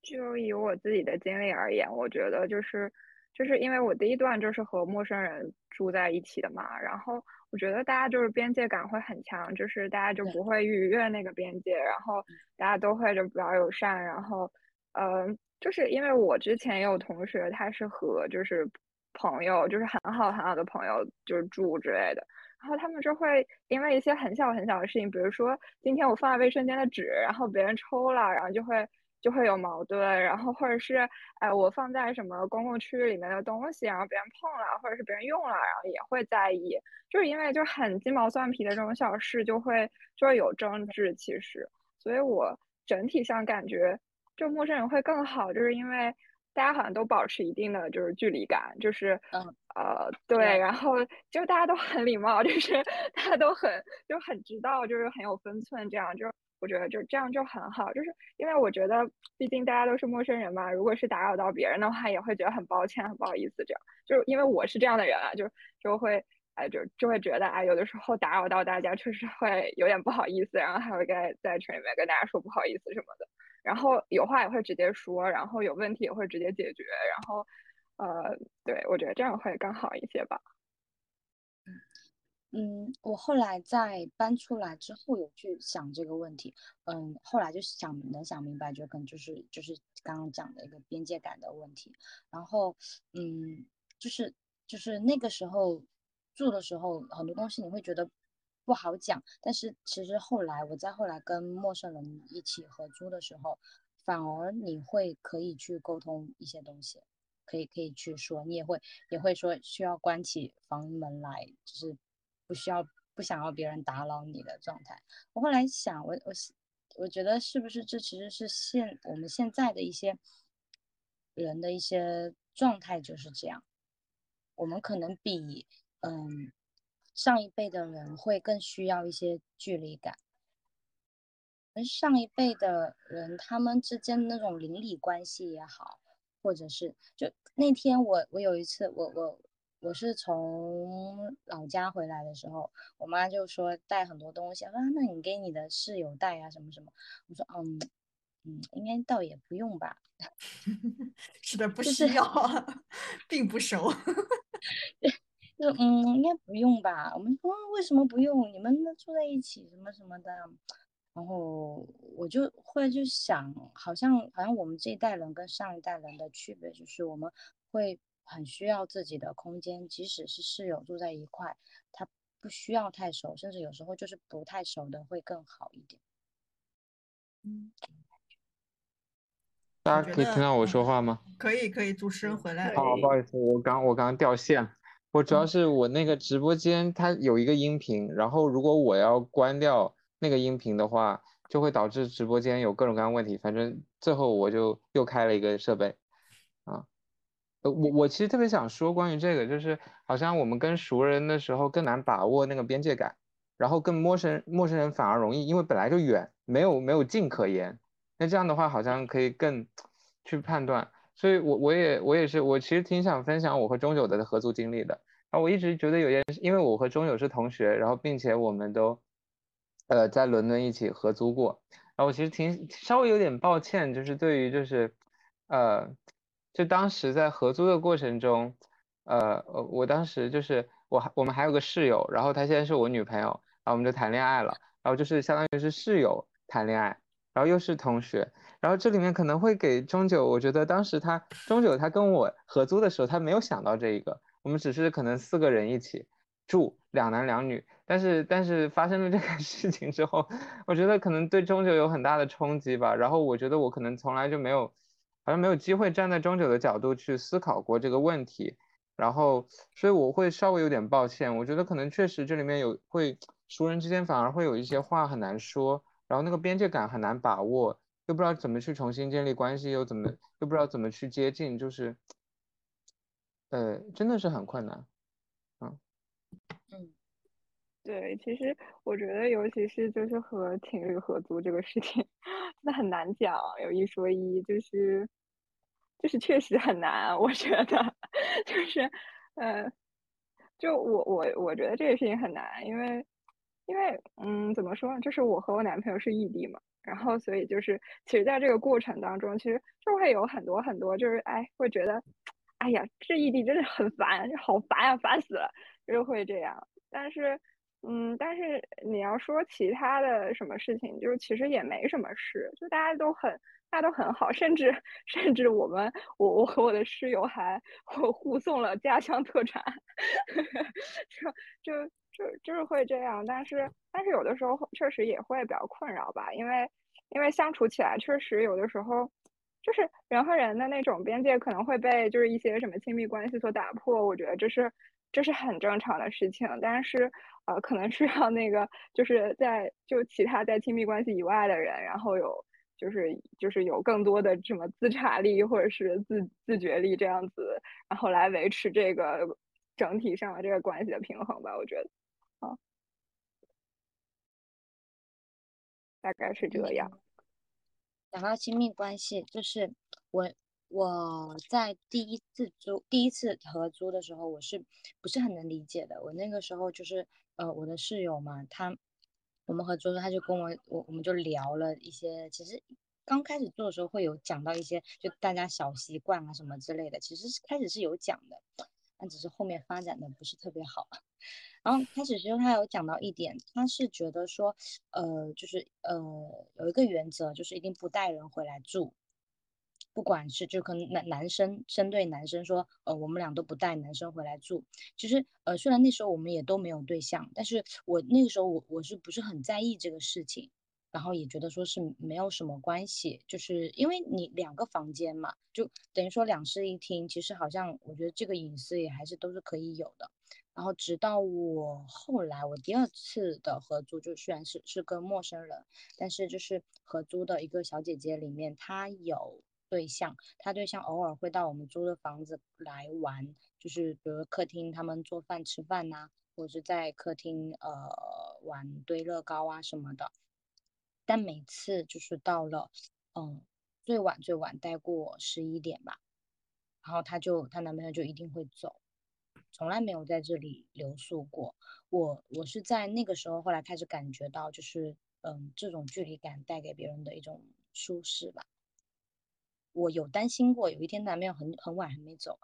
就以我自己的经历而言，我觉得就是，就是因为我第一段就是和陌生人住在一起的嘛，然后我觉得大家就是边界感会很强，就是大家就不会逾越那个边界，然后大家都会就比较友善，然后，嗯，就是因为我之前也有同学，他是和就是朋友，就是很好很好的朋友就是住之类的，然后他们就会因为一些很小很小的事情，比如说今天我放在卫生间的纸，然后别人抽了，然后就会。就会有矛盾，然后或者是，哎，我放在什么公共区域里面的东西，然后别人碰了，或者是别人用了，然后也会在意，就是因为就很鸡毛蒜皮的这种小事，就会就会有争执。其实，所以我整体上感觉，就陌生人会更好，就是因为大家好像都保持一定的就是距离感，就是嗯呃对，然后就大家都很礼貌，就是大家都很就很知道，就是很有分寸，这样就。我觉得就这样就很好，就是因为我觉得，毕竟大家都是陌生人嘛。如果是打扰到别人的话，也会觉得很抱歉、很不好意思。这样，就是因为我是这样的人啊，就就会哎，就就会觉得哎，有的时候打扰到大家，确实会有点不好意思，然后还会在在群里面跟大家说不好意思什么的。然后有话也会直接说，然后有问题也会直接解决。然后，呃，对我觉得这样会更好一些吧。嗯，我后来在搬出来之后有去想这个问题，嗯，后来就想能想明白，就可能就是就是刚刚讲的一个边界感的问题，然后嗯，就是就是那个时候住的时候，很多东西你会觉得不好讲，但是其实后来我在后来跟陌生人一起合租的时候，反而你会可以去沟通一些东西，可以可以去说，你也会也会说需要关起房门来，就是。不需要不想要别人打扰你的状态。我后来想，我我我觉得是不是这其实是现我们现在的一些人的一些状态就是这样。我们可能比嗯上一辈的人会更需要一些距离感。而上一辈的人，他们之间那种邻里关系也好，或者是就那天我我有一次我我。我是从老家回来的时候，我妈就说带很多东西，啊那你给你的室友带啊什么什么。我说嗯嗯，应该倒也不用吧。是的，不需要，并不熟。就嗯，应该不用吧。我们说为什么不用？你们住在一起什么什么的。然后我就会就想，好像好像我们这一代人跟上一代人的区别就是我们会。很需要自己的空间，即使是室友住在一块，他不需要太熟，甚至有时候就是不太熟的会更好一点。嗯，大家可以听到我说话吗？可以，可以。主持人回来了。哦，不好意思，我刚我刚掉线。我主要是我那个直播间它有一个音频，然后如果我要关掉那个音频的话，就会导致直播间有各种各样问题。反正最后我就又开了一个设备，啊，呃，我我其实特别想说关于这个，就是好像我们跟熟人的时候更难把握那个边界感，然后跟陌生陌生人反而容易，因为本来就远，没有没有近可言。那这样的话好像可以更去判断。所以，我我也我也是，我其实挺想分享我和钟九的合租经历的。然后我一直觉得有件，因为我和钟九是同学，然后并且我们都，呃，在伦敦一起合租过。然后我其实挺稍微有点抱歉，就是对于就是，呃，就当时在合租的过程中，呃，我当时就是我我们还有个室友，然后她现在是我女朋友，然后我们就谈恋爱了，然后就是相当于是室友谈恋爱，然后又是同学。然后这里面可能会给钟九，我觉得当时他钟九他跟我合租的时候，他没有想到这一个，我们只是可能四个人一起住，两男两女。但是但是发生了这个 事情之后，我觉得可能对钟九有很大的冲击吧。然后我觉得我可能从来就没有，好像没有机会站在中九的角度去思考过这个问题。然后所以我会稍微有点抱歉，我觉得可能确实这里面有会熟人之间反而会有一些话很难说，然后那个边界感很难把握。又不知道怎么去重新建立关系，又怎么又不知道怎么去接近，就是，呃，真的是很困难，嗯，嗯，对，其实我觉得，尤其是就是和情侣合租这个事情，那很难讲，有一说一，就是，就是确实很难，我觉得，就是，呃，就我我我觉得这个事情很难，因为，因为，嗯，怎么说呢，就是我和我男朋友是异地嘛。然后，所以就是，其实，在这个过程当中，其实就会有很多很多，就是哎，会觉得，哎呀，这异地真的很烦，好烦呀，烦死了，就会这样。但是，嗯，但是你要说其他的什么事情，就是其实也没什么事，就大家都很，大家都很好，甚至甚至我们，我我和我的室友还互互送了家乡特产，就 就。就就是会这样，但是但是有的时候确实也会比较困扰吧，因为因为相处起来确实有的时候，就是人和人的那种边界可能会被就是一些什么亲密关系所打破，我觉得这是这是很正常的事情，但是呃可能是要那个就是在就其他在亲密关系以外的人，然后有就是就是有更多的什么自查力或者是自自觉力这样子，然后来维持这个整体上的这个关系的平衡吧，我觉得。啊，大概是这样。讲到亲密关系，就是我我在第一次租第一次合租的时候，我是不是很能理解的？我那个时候就是呃，我的室友嘛，他我们合租，他就跟我我我们就聊了一些，其实刚开始做的时候会有讲到一些，就大家小习惯啊什么之类的，其实是开始是有讲的，但只是后面发展的不是特别好。然后开始时候，他有讲到一点，他是觉得说，呃，就是呃，有一个原则，就是一定不带人回来住，不管是就可能男男生针对男生说，呃，我们俩都不带男生回来住。其实，呃，虽然那时候我们也都没有对象，但是我那个时候我我是不是很在意这个事情，然后也觉得说是没有什么关系，就是因为你两个房间嘛，就等于说两室一厅，其实好像我觉得这个隐私也还是都是可以有的。然后直到我后来，我第二次的合租就虽然是是跟陌生人，但是就是合租的一个小姐姐里面，她有对象，她对象偶尔会到我们租的房子来玩，就是比如客厅他们做饭吃饭呐，或者是在客厅呃玩堆乐高啊什么的。但每次就是到了嗯最晚最晚待过十一点吧，然后她就她男朋友就一定会走。从来没有在这里留宿过。我我是在那个时候，后来开始感觉到，就是嗯，这种距离感带给别人的一种舒适吧。我有担心过，有一天男朋友很很晚还没走，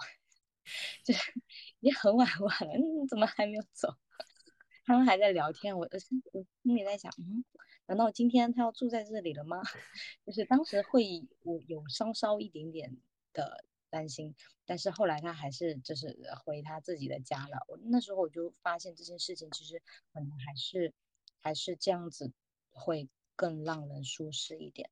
就是已经很晚很 晚了，怎么还没有走？他们还在聊天，我我心里在想，嗯，难道今天他要住在这里了吗？就是当时会我有稍稍一点点的。担心，但是后来他还是就是回他自己的家了。我那时候我就发现这件事情其实可能还是还是这样子会更让人舒适一点。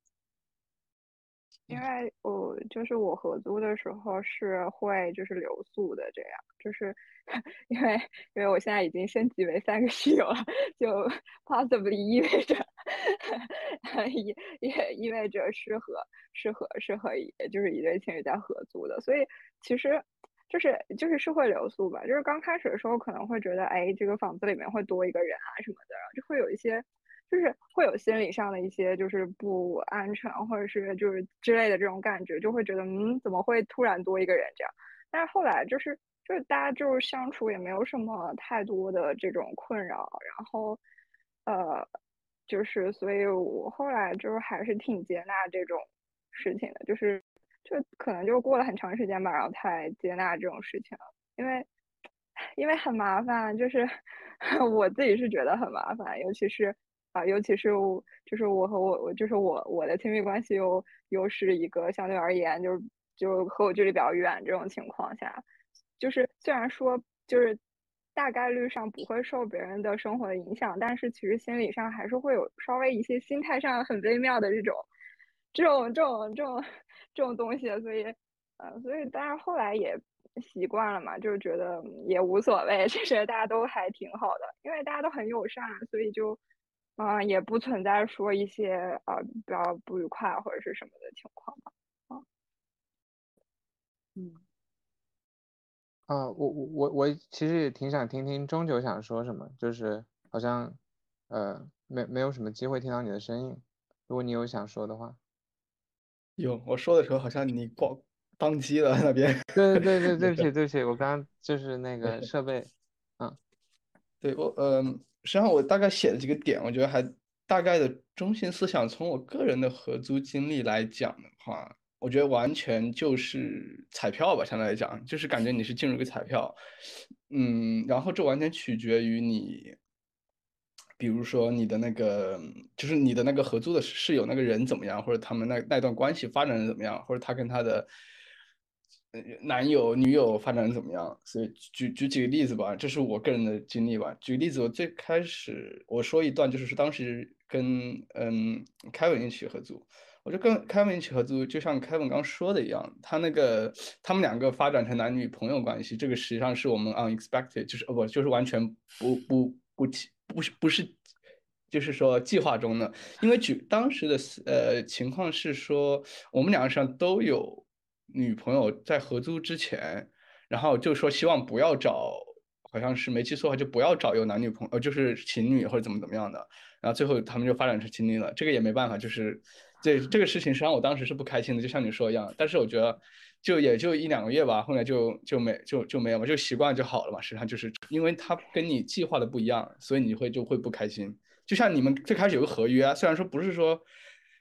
因为我就是我合租的时候是会就是留宿的，这样就是 因为因为我现在已经升级为三个室友了，就 possibly 意味着 也也意味着适合适合适合一就是一对情侣在合租的，所以其实就是就是是会留宿吧，就是刚开始的时候可能会觉得哎这个房子里面会多一个人啊什么的，然后就会有一些。就是会有心理上的一些就是不安全，或者是就是之类的这种感觉，就会觉得嗯，怎么会突然多一个人这样？但是后来就是就是大家就是相处也没有什么太多的这种困扰，然后呃，就是所以我后来就是还是挺接纳这种事情的，就是就可能就过了很长时间吧，然后才接纳这种事情，因为因为很麻烦，就是 我自己是觉得很麻烦，尤其是。啊，尤其是我，就是我和我，我就是我，我的亲密关系又又是一个相对而言，就是就和我距离比较远这种情况下，就是虽然说就是大概率上不会受别人的生活的影响，但是其实心理上还是会有稍微一些心态上很微妙的这种这种这种这种这种东西，所以呃，所以但是后来也习惯了嘛，就觉得也无所谓，其实大家都还挺好的，因为大家都很友善，所以就。嗯，也不存在说一些呃比较不愉快或者是什么的情况吧。啊，嗯，啊，我我我我其实也挺想听听钟九想说什么，就是好像呃没没有什么机会听到你的声音，如果你有想说的话，有我说的时候好像你挂当机了那边。对对对对，对 不起对不起，我刚刚就是那个设备，嗯，对我嗯。实际上，我大概写了几个点，我觉得还大概的中心思想，从我个人的合租经历来讲的话，我觉得完全就是彩票吧，相对来讲，就是感觉你是进入一个彩票，嗯，然后这完全取决于你，比如说你的那个，就是你的那个合租的室友那个人怎么样，或者他们那那段关系发展的怎么样，或者他跟他的。男友、女友发展怎么样？所以举举几个例子吧，这是我个人的经历吧。举例子，我最开始我说一段，就是当时跟嗯凯文一起合租，我就跟凯文一起合租，就像凯文刚说的一样，他那个他们两个发展成男女朋友关系，这个实际上是我们 unexpected，就是哦不，就是完全不不不不是不是，就是说计划中的，因为举当时的呃情况是说，我们两个上都有。女朋友在合租之前，然后就说希望不要找，好像是没记错的话，就不要找有男女朋友，就是情侣或者怎么怎么样的。然后最后他们就发展成情侣了，这个也没办法，就是这这个事情实际上我当时是不开心的，就像你说一样。但是我觉得就也就一两个月吧，后来就就没就就没有嘛，就习惯就好了嘛。实际上就是因为他跟你计划的不一样，所以你会就会不开心。就像你们最开始有个合约，虽然说不是说。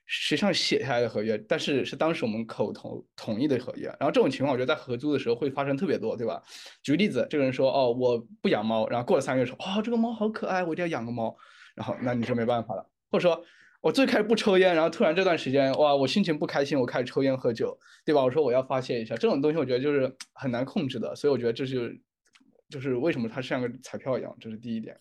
实际上写下来的合约，但是是当时我们口头同意的合约。然后这种情况，我觉得在合租的时候会发生特别多，对吧？举个例子，这个人说：“哦，我不养猫。”然后过了三个月说：“哦，这个猫好可爱，我一定要养个猫。”然后那你就没办法了。或者说我最开始不抽烟，然后突然这段时间，哇，我心情不开心，我开始抽烟喝酒，对吧？我说我要发泄一下，这种东西我觉得就是很难控制的。所以我觉得这就就是为什么它像个彩票一样，这是第一点。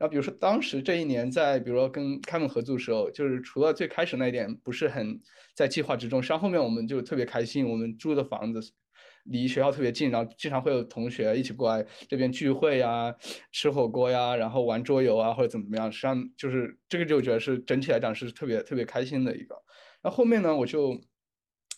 然后比如说当时这一年在，比如说跟开门合租的时候，就是除了最开始那一点不是很在计划之中，实际上后面我们就特别开心，我们住的房子离学校特别近，然后经常会有同学一起过来这边聚会呀、吃火锅呀，然后玩桌游啊或者怎么怎么样，实际上就是这个就觉得是整体来讲是特别特别开心的一个。然后后面呢，我就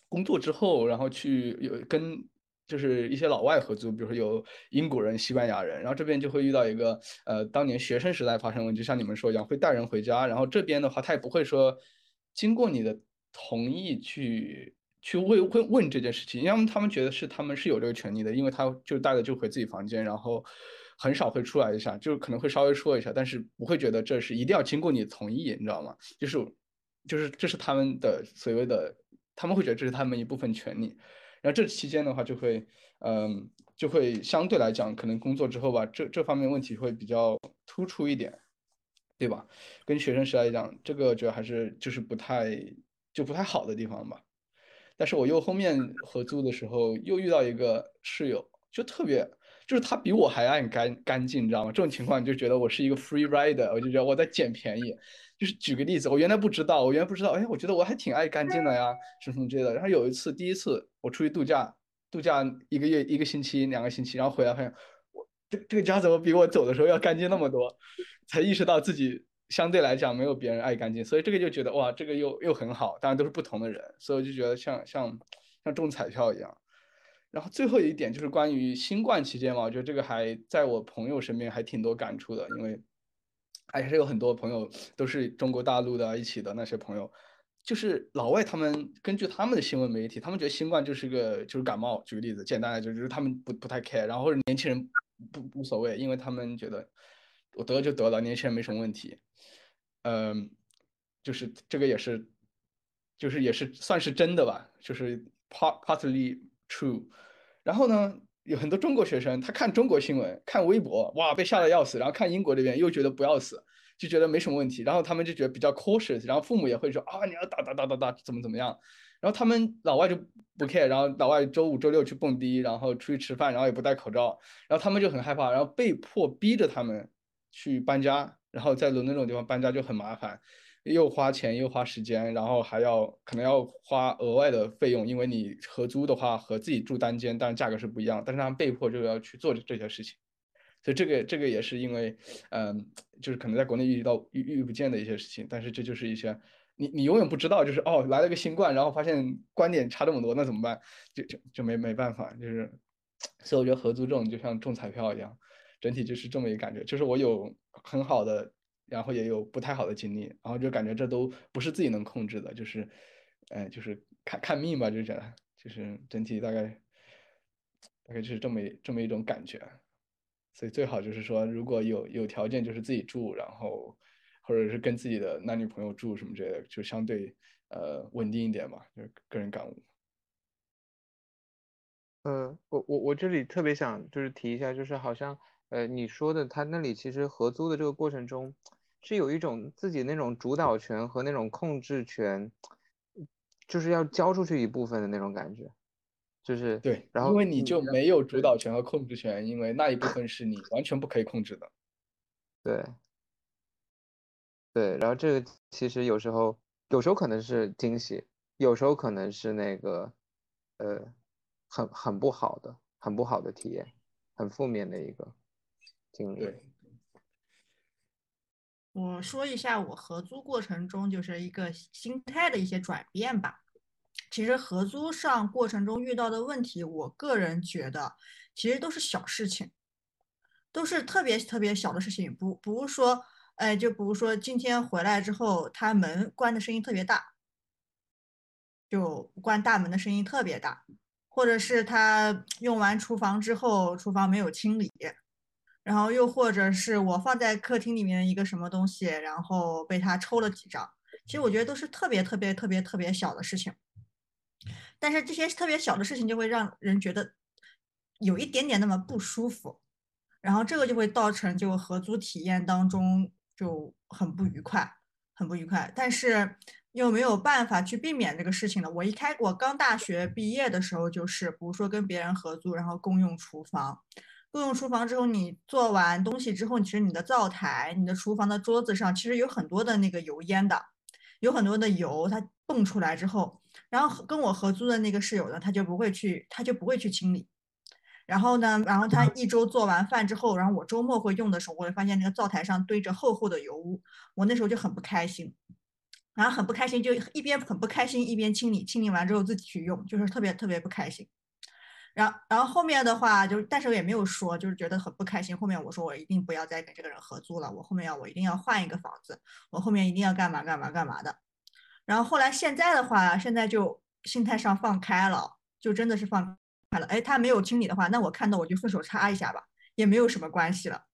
工作之后，然后去有跟。就是一些老外合租，比如说有英国人、西班牙人，然后这边就会遇到一个，呃，当年学生时代发生问题，就像你们说一样，会带人回家，然后这边的话，他也不会说经过你的同意去去问问问这件事情，因为他们觉得是他们是有这个权利的，因为他就带着就回自己房间，然后很少会出来一下，就可能会稍微说一下，但是不会觉得这是一定要经过你同意，你知道吗？就是就是这是他们的所谓的，他们会觉得这是他们一部分权利。然后这期间的话，就会，嗯，就会相对来讲，可能工作之后吧，这这方面问题会比较突出一点，对吧？跟学生时代讲，这个觉得还是就是不太就不太好的地方吧。但是我又后面合租的时候，又遇到一个室友，就特别，就是他比我还爱干干净，你知道吗？这种情况就觉得我是一个 free rider，我就觉得我在捡便宜。就是举个例子，我原来不知道，我原来不知道，哎，我觉得我还挺爱干净的呀，什么什么之类的。然后有一次，第一次我出去度假，度假一个月、一个星期、两个星期，然后回来发现，我这这个家怎么比我走的时候要干净那么多？才意识到自己相对来讲没有别人爱干净，所以这个就觉得哇，这个又又很好。当然都是不同的人，所以我就觉得像像像中彩票一样。然后最后一点就是关于新冠期间嘛，我觉得这个还在我朋友身边还挺多感触的，因为还是有很多朋友都是中国大陆的一起的那些朋友，就是老外他们根据他们的新闻媒体，他们觉得新冠就是个就是感冒，举个例子，简单来说就是他们不不太 care，然后或者年轻人不无所谓，因为他们觉得我得了就得了，年轻人没什么问题，嗯，就是这个也是，就是也是算是真的吧，就是 part partly true。然后呢，有很多中国学生，他看中国新闻，看微博，哇，被吓得要死。然后看英国这边，又觉得不要死，就觉得没什么问题。然后他们就觉得比较 cautious。然后父母也会说啊，你要打打打打打，怎么怎么样。然后他们老外就不 care。然后老外周五、周六去蹦迪，然后出去吃饭，然后也不戴口罩。然后他们就很害怕，然后被迫逼着他们去搬家。然后在伦敦这种地方搬家就很麻烦。又花钱又花时间，然后还要可能要花额外的费用，因为你合租的话和自己住单间，当然价格是不一样，但是他们被迫就要去做这些事情，所以这个这个也是因为，嗯，就是可能在国内遇到遇遇不见的一些事情，但是这就是一些你你永远不知道，就是哦来了个新冠，然后发现观点差这么多，那怎么办？就就就没没办法，就是，所以我觉得合租这种就像中彩票一样，整体就是这么一个感觉，就是我有很好的。然后也有不太好的经历，然后就感觉这都不是自己能控制的，就是，呃，就是看看命吧，就觉得就是整体大概，大概就是这么这么一种感觉，所以最好就是说，如果有有条件，就是自己住，然后或者是跟自己的男女朋友住什么之类的，就相对呃稳定一点吧，就是个人感悟。呃，我我我这里特别想就是提一下，就是好像呃你说的他那里其实合租的这个过程中。是有一种自己那种主导权和那种控制权，就是要交出去一部分的那种感觉，就是对，然后因为你就没有主导权和控制权，因为那一部分是你完全不可以控制的。对，对，然后这个其实有时候，有时候可能是惊喜，有时候可能是那个，呃，很很不好的，很不好的体验，很负面的一个经历。我说一下我合租过程中就是一个心态的一些转变吧。其实合租上过程中遇到的问题，我个人觉得其实都是小事情，都是特别特别小的事情。不不是说，哎，就比如说今天回来之后，他门关的声音特别大，就关大门的声音特别大，或者是他用完厨房之后，厨房没有清理。然后又或者是我放在客厅里面一个什么东西，然后被他抽了几张。其实我觉得都是特别特别特别特别小的事情，但是这些特别小的事情就会让人觉得有一点点那么不舒服，然后这个就会造成就合租体验当中就很不愉快，很不愉快。但是又没有办法去避免这个事情的。我一开我刚大学毕业的时候，就是比如说跟别人合租，然后共用厨房。共用厨房之后，你做完东西之后，其实你的灶台、你的厨房的桌子上，其实有很多的那个油烟的，有很多的油，它蹦出来之后，然后跟我合租的那个室友呢，他就不会去，他就不会去清理。然后呢，然后他一周做完饭之后，然后我周末会用的时候，我会发现那个灶台上堆着厚厚的油污，我那时候就很不开心，然后很不开心，就一边很不开心一边清理，清理完之后自己去用，就是特别特别不开心。然，然后后面的话就，但是我也没有说，就是觉得很不开心。后面我说我一定不要再跟这个人合租了，我后面要我一定要换一个房子，我后面一定要干嘛干嘛干嘛的。然后后来现在的话，现在就心态上放开了，就真的是放开了。哎，他没有清理的话，那我看到我就顺手擦一下吧，也没有什么关系了。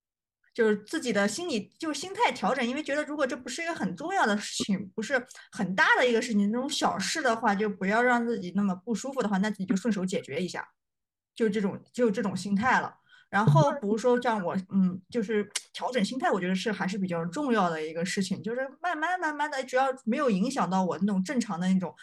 就是自己的心理，就心态调整，因为觉得如果这不是一个很重要的事情，不是很大的一个事情，那种小事的话，就不要让自己那么不舒服的话，那自己就顺手解决一下。就这种，就这种心态了。然后，比如说像我，嗯，就是调整心态，我觉得是还是比较重要的一个事情。就是慢慢慢慢的，只要没有影响到我那种正常的那种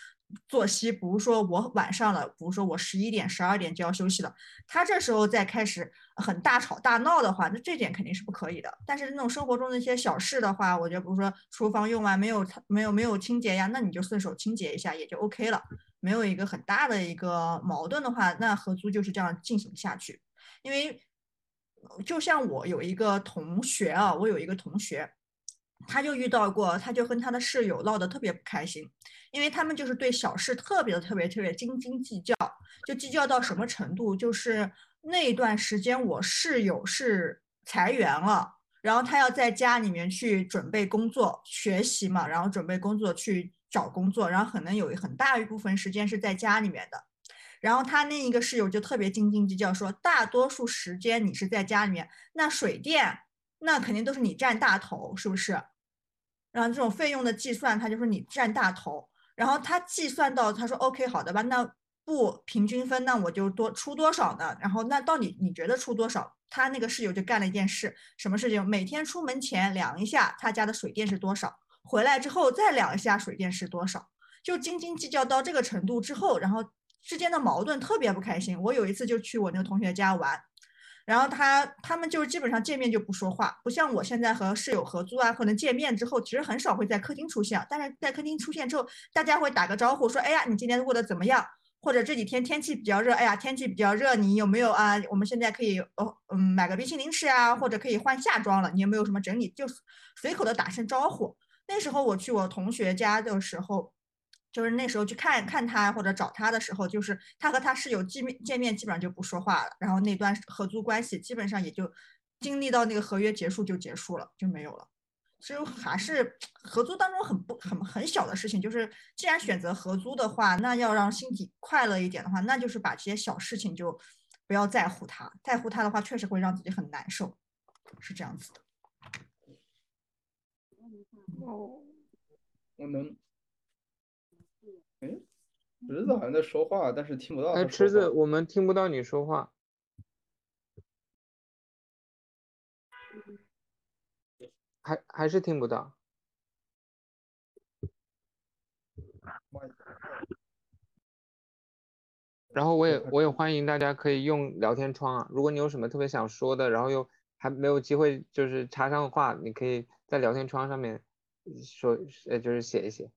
作息，比如说我晚上了，比如说我十一点、十二点就要休息了，他这时候再开始很大吵大闹的话，那这点肯定是不可以的。但是那种生活中的一些小事的话，我觉得比如说厨房用完没有没有没有清洁呀，那你就顺手清洁一下也就 OK 了，没有一个很大的一个矛盾的话，那合租就是这样进行下去。因为就像我有一个同学啊，我有一个同学。他就遇到过，他就跟他的室友闹得特别不开心，因为他们就是对小事特别特别特别斤斤计较，就计较到什么程度，就是那段时间我室友是裁员了，然后他要在家里面去准备工作学习嘛，然后准备工作去找工作，然后可能有很大一部分时间是在家里面的，然后他另一个室友就特别斤斤计较，说大多数时间你是在家里面，那水电。那肯定都是你占大头，是不是？然后这种费用的计算，他就说你占大头。然后他计算到，他说 OK 好的吧，那不平均分，那我就多出多少呢？然后那到底你觉得出多少？他那个室友就干了一件事，什么事情？每天出门前量一下他家的水电是多少，回来之后再量一下水电是多少，就斤斤计较到这个程度之后，然后之间的矛盾特别不开心。我有一次就去我那个同学家玩。然后他他们就基本上见面就不说话，不像我现在和室友合租啊，可能见面之后其实很少会在客厅出现，但是在客厅出现之后，大家会打个招呼，说哎呀你今天过得怎么样？或者这几天天气比较热，哎呀天气比较热，你有没有啊？我们现在可以哦嗯买个冰淇淋吃啊，或者可以换夏装了，你有没有什么整理？就随口的打声招呼。那时候我去我同学家的时候。就是那时候去看看他或者找他的时候，就是他和他室友见面见面基本上就不说话了，然后那段合租关系基本上也就经历到那个合约结束就结束了，就没有了。所以还是合租当中很不很很小的事情，就是既然选择合租的话，那要让心底快乐一点的话，那就是把这些小事情就不要在乎它，在乎它的话确实会让自己很难受，是这样子的。哦，我能。哎，侄子好像在说话，但是听不到。哎，池子，我们听不到你说话，还还是听不到。然后我也我也欢迎大家可以用聊天窗啊，如果你有什么特别想说的，然后又还没有机会就是插上话，你可以在聊天窗上面说，呃，就是写一写。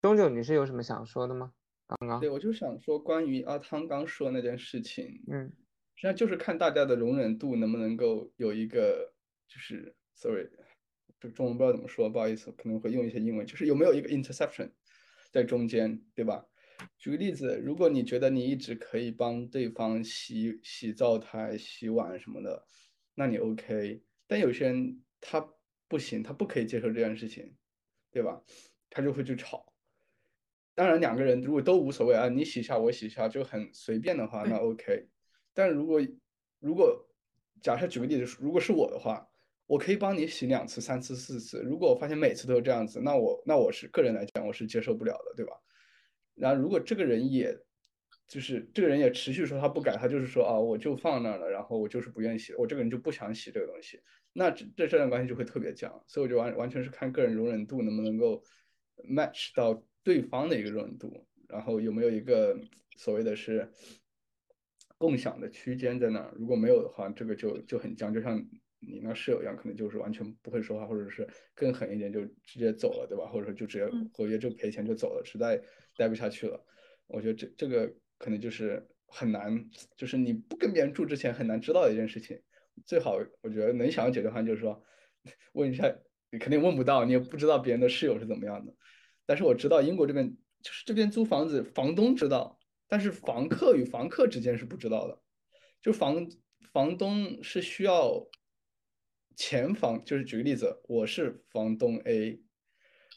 钟九，你是有什么想说的吗？刚刚对我就想说关于阿汤刚说那件事情，嗯，实际上就是看大家的容忍度能不能够有一个，就是 sorry，就中文不知道怎么说，不好意思，可能会用一些英文，就是有没有一个 interception 在中间，对吧？举个例子，如果你觉得你一直可以帮对方洗洗灶台、洗碗什么的，那你 OK，但有些人他不行，他不可以接受这件事情，对吧？他就会去吵。当然，两个人如果都无所谓啊，你洗一下，我洗一下，就很随便的话，那 OK。但如果如果假设举个例子，如果是我的话，我可以帮你洗两次、三次、四次。如果我发现每次都是这样子，那我那我是个人来讲，我是接受不了的，对吧？然后如果这个人也就是这个人也持续说他不改，他就是说啊，我就放那儿了，然后我就是不愿意洗，我这个人就不想洗这个东西，那这这这段关系就会特别僵。所以我就完完全是看个人容忍度能不能够 match 到。对方的一个容忍度，然后有没有一个所谓的是共享的区间在那儿？如果没有的话，这个就就很僵，就像你那室友一样，可能就是完全不会说话，或者是更狠一点就直接走了，对吧？或者说就直接合约就赔钱就走了，实在待不下去了。我觉得这这个可能就是很难，就是你不跟别人住之前很难知道的一件事情。最好我觉得能想解决方案就是说问一下，你肯定问不到，你也不知道别人的室友是怎么样的。但是我知道英国这边就是这边租房子，房东知道，但是房客与房客之间是不知道的。就房房东是需要前房，就是举个例子，我是房东 A，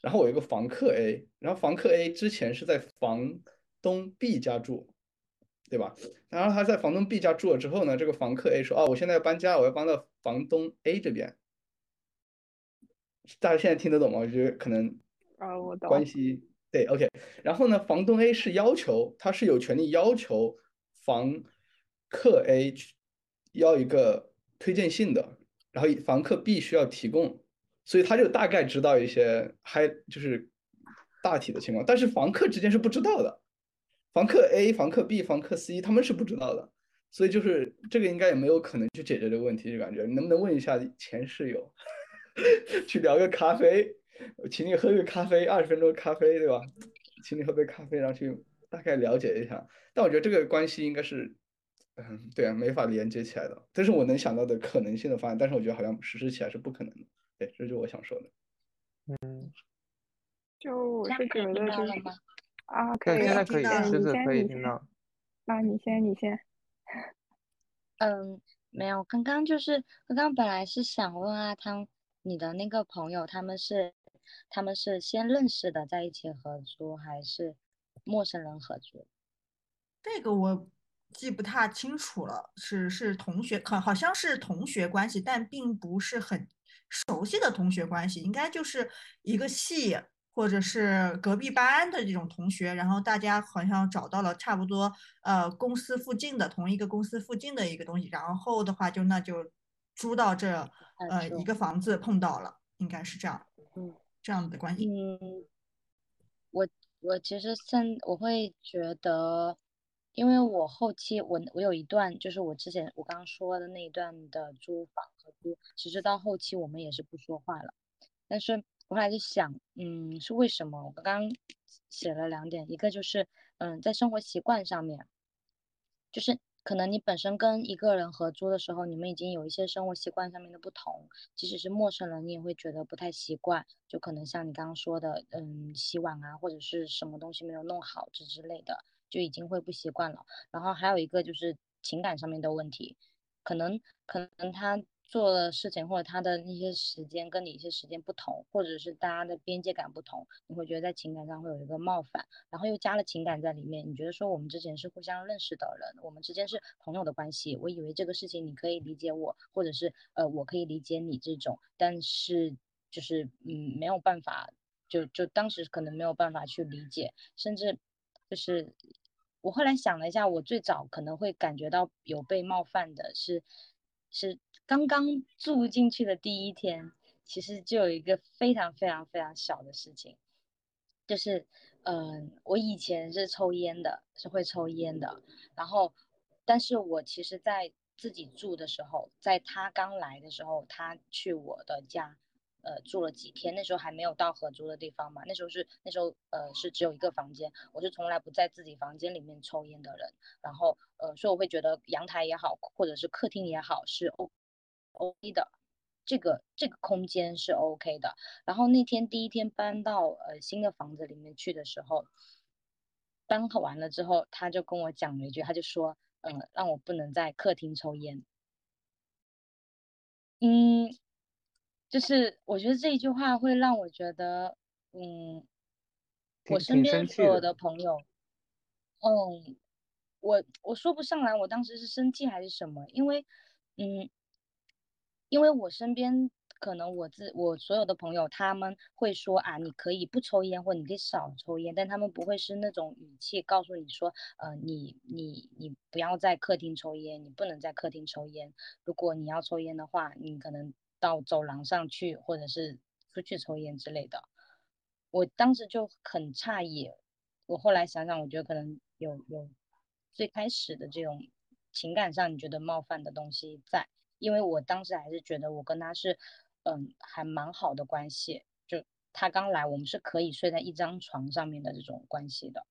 然后我有个房客 A，然后房客 A 之前是在房东 B 家住，对吧？然后他在房东 B 家住了之后呢，这个房客 A 说：“哦，我现在要搬家，我要搬到房东 A 这边。”大家现在听得懂吗？我觉得可能。啊，我懂。关系对，OK。然后呢，房东 A 是要求，他是有权利要求房客 A 要一个推荐信的，然后房客 B 需要提供所以他就大概知道一些还就是大体的情况，但是房客之间是不知道的，房客 A、房客 B、房客 C 他们是不知道的，所以就是这个应该也没有可能去解决这个问题，就感觉能不能问一下前室友，去聊个咖啡，请你喝个咖啡，二十分钟咖啡，对吧？请你喝杯咖啡，然后去大概了解一下。但我觉得这个关系应该是，嗯，对啊，没法连接起来的。这是我能想到的可能性的方案，但是我觉得好像实施起来是不可能的。对，这就是我想说的。嗯，就我是觉得就是啊，可以，现在可以，狮子可以听到。那你先，你先。嗯，没有，刚刚就是刚刚本来是想问阿汤，你的那个朋友他们是他们是先认识的，在一起合租，还是陌生人合租？这个我记不太清楚了，是是同学，好好像是同学关系，但并不是很熟悉的同学关系，应该就是一个系或者是隔壁班的这种同学，然后大家好像找到了差不多呃公司附近的同一个公司附近的一个东西，然后的话就那就租到这呃一个房子碰到了，应该是这样，嗯，这样的关系。嗯，我我其实现我会觉得。因为我后期我我有一段就是我之前我刚刚说的那一段的租房合租，其实到后期我们也是不说话了。但是我后来就想，嗯，是为什么？我刚刚写了两点，一个就是嗯，在生活习惯上面，就是可能你本身跟一个人合租的时候，你们已经有一些生活习惯上面的不同，即使是陌生人，你也会觉得不太习惯。就可能像你刚刚说的，嗯，洗碗啊，或者是什么东西没有弄好这之类的。就已经会不习惯了，然后还有一个就是情感上面的问题，可能可能他做的事情或者他的那些时间跟你一些时间不同，或者是大家的边界感不同，你会觉得在情感上会有一个冒犯，然后又加了情感在里面，你觉得说我们之前是互相认识的人，我们之间是朋友的关系，我以为这个事情你可以理解我，或者是呃我可以理解你这种，但是就是嗯没有办法，就就当时可能没有办法去理解，甚至就是。我后来想了一下，我最早可能会感觉到有被冒犯的是，是刚刚住进去的第一天，其实就有一个非常非常非常小的事情，就是，嗯，我以前是抽烟的，是会抽烟的，然后，但是我其实在自己住的时候，在他刚来的时候，他去我的家。呃，住了几天，那时候还没有到合租的地方嘛，那时候是那时候呃是只有一个房间，我是从来不在自己房间里面抽烟的人，然后呃所以我会觉得阳台也好，或者是客厅也好是 O O K 的，这个这个空间是 O K 的。然后那天第一天搬到呃新的房子里面去的时候，搬完了之后，他就跟我讲了一句，他就说，嗯，让我不能在客厅抽烟，嗯。就是我觉得这一句话会让我觉得，嗯，我身边所有的朋友，嗯，我我说不上来，我当时是生气还是什么，因为，嗯，因为我身边可能我自我所有的朋友他们会说啊，你可以不抽烟或你可以少抽烟，但他们不会是那种语气告诉你说，呃，你你你不要在客厅抽烟，你不能在客厅抽烟，如果你要抽烟的话，你可能。到走廊上去，或者是出去抽烟之类的，我当时就很诧异。我后来想想，我觉得可能有有最开始的这种情感上你觉得冒犯的东西在，因为我当时还是觉得我跟他是嗯还蛮好的关系，就他刚来，我们是可以睡在一张床上面的这种关系的，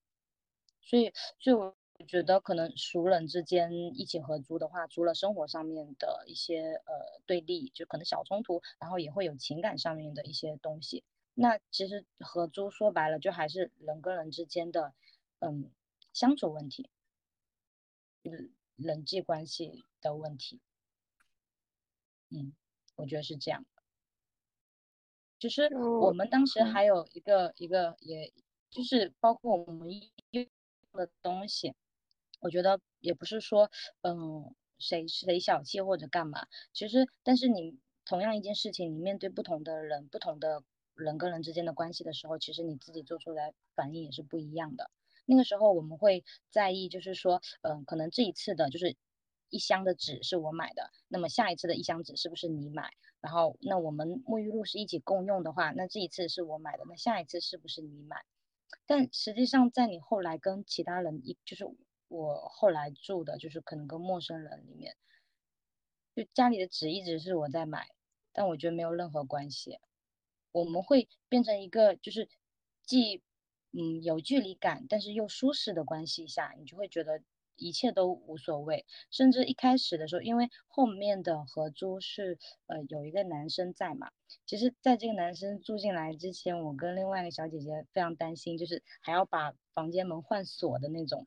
所以所以我。我觉得可能熟人之间一起合租的话，除了生活上面的一些呃对立，就可能小冲突，然后也会有情感上面的一些东西。那其实合租说白了，就还是人跟人之间的嗯相处问题，嗯人际关系的问题。嗯，我觉得是这样的。就是我们当时还有一个一个，也就是包括我们用的东西。我觉得也不是说，嗯，谁谁小气或者干嘛，其实，但是你同样一件事情，你面对不同的人，不同的人跟人之间的关系的时候，其实你自己做出来反应也是不一样的。那个时候我们会在意，就是说，嗯，可能这一次的，就是一箱的纸是我买的，那么下一次的一箱纸是不是你买？然后那我们沐浴露是一起共用的话，那这一次是我买的，那下一次是不是你买？但实际上在你后来跟其他人一，就是我后来住的，就是可能跟陌生人里面，就家里的纸一直是我在买，但我觉得没有任何关系。我们会变成一个就是既嗯有距离感，但是又舒适的关系下，你就会觉得。一切都无所谓，甚至一开始的时候，因为后面的合租是呃有一个男生在嘛，其实在这个男生住进来之前，我跟另外一个小姐姐非常担心，就是还要把房间门换锁的那种，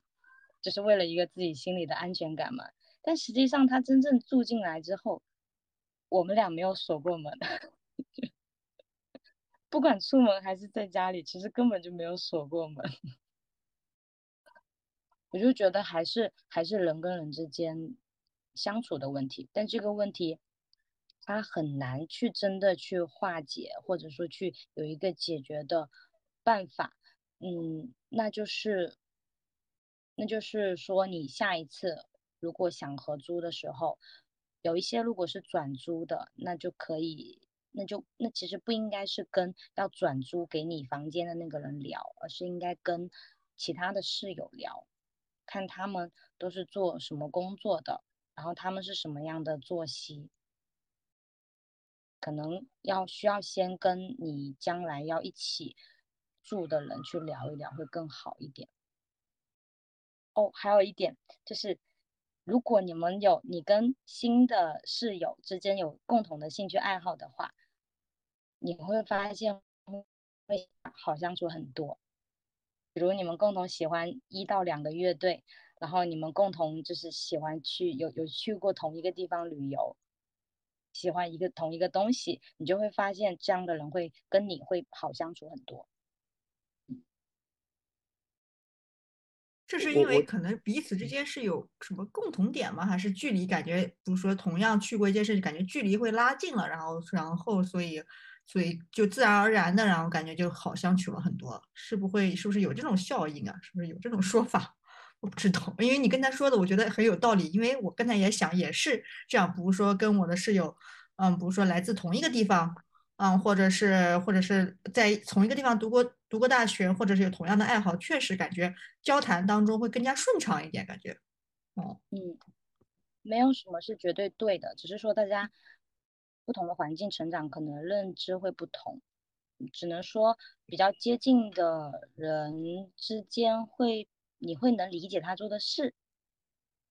就是为了一个自己心里的安全感嘛。但实际上他真正住进来之后，我们俩没有锁过门，不管出门还是在家里，其实根本就没有锁过门。我就觉得还是还是人跟人之间相处的问题，但这个问题他很难去真的去化解，或者说去有一个解决的办法。嗯，那就是那就是说，你下一次如果想合租的时候，有一些如果是转租的，那就可以，那就那其实不应该是跟要转租给你房间的那个人聊，而是应该跟其他的室友聊。看他们都是做什么工作的，然后他们是什么样的作息，可能要需要先跟你将来要一起住的人去聊一聊，会更好一点。哦，还有一点就是，如果你们有你跟新的室友之间有共同的兴趣爱好的话，你会发现会好相处很多。比如你们共同喜欢一到两个乐队，然后你们共同就是喜欢去有有去过同一个地方旅游，喜欢一个同一个东西，你就会发现这样的人会跟你会好相处很多。这是因为可能彼此之间是有什么共同点吗？还是距离感觉，比如说同样去过一件事，感觉距离会拉近了，然后然后所以。所以就自然而然的，然后感觉就好相处了很多，是不会是不是有这种效应啊？是不是有这种说法？我不知道，因为你跟他说的，我觉得很有道理。因为我刚才也想，也是这样，比如说跟我的室友，嗯，比如说来自同一个地方，嗯，或者是或者是在同一个地方读过读过大学，或者是有同样的爱好，确实感觉交谈当中会更加顺畅一点，感觉。哦，嗯，没有什么是绝对对的，只是说大家。不同的环境成长，可能认知会不同，只能说比较接近的人之间会，你会能理解他做的事，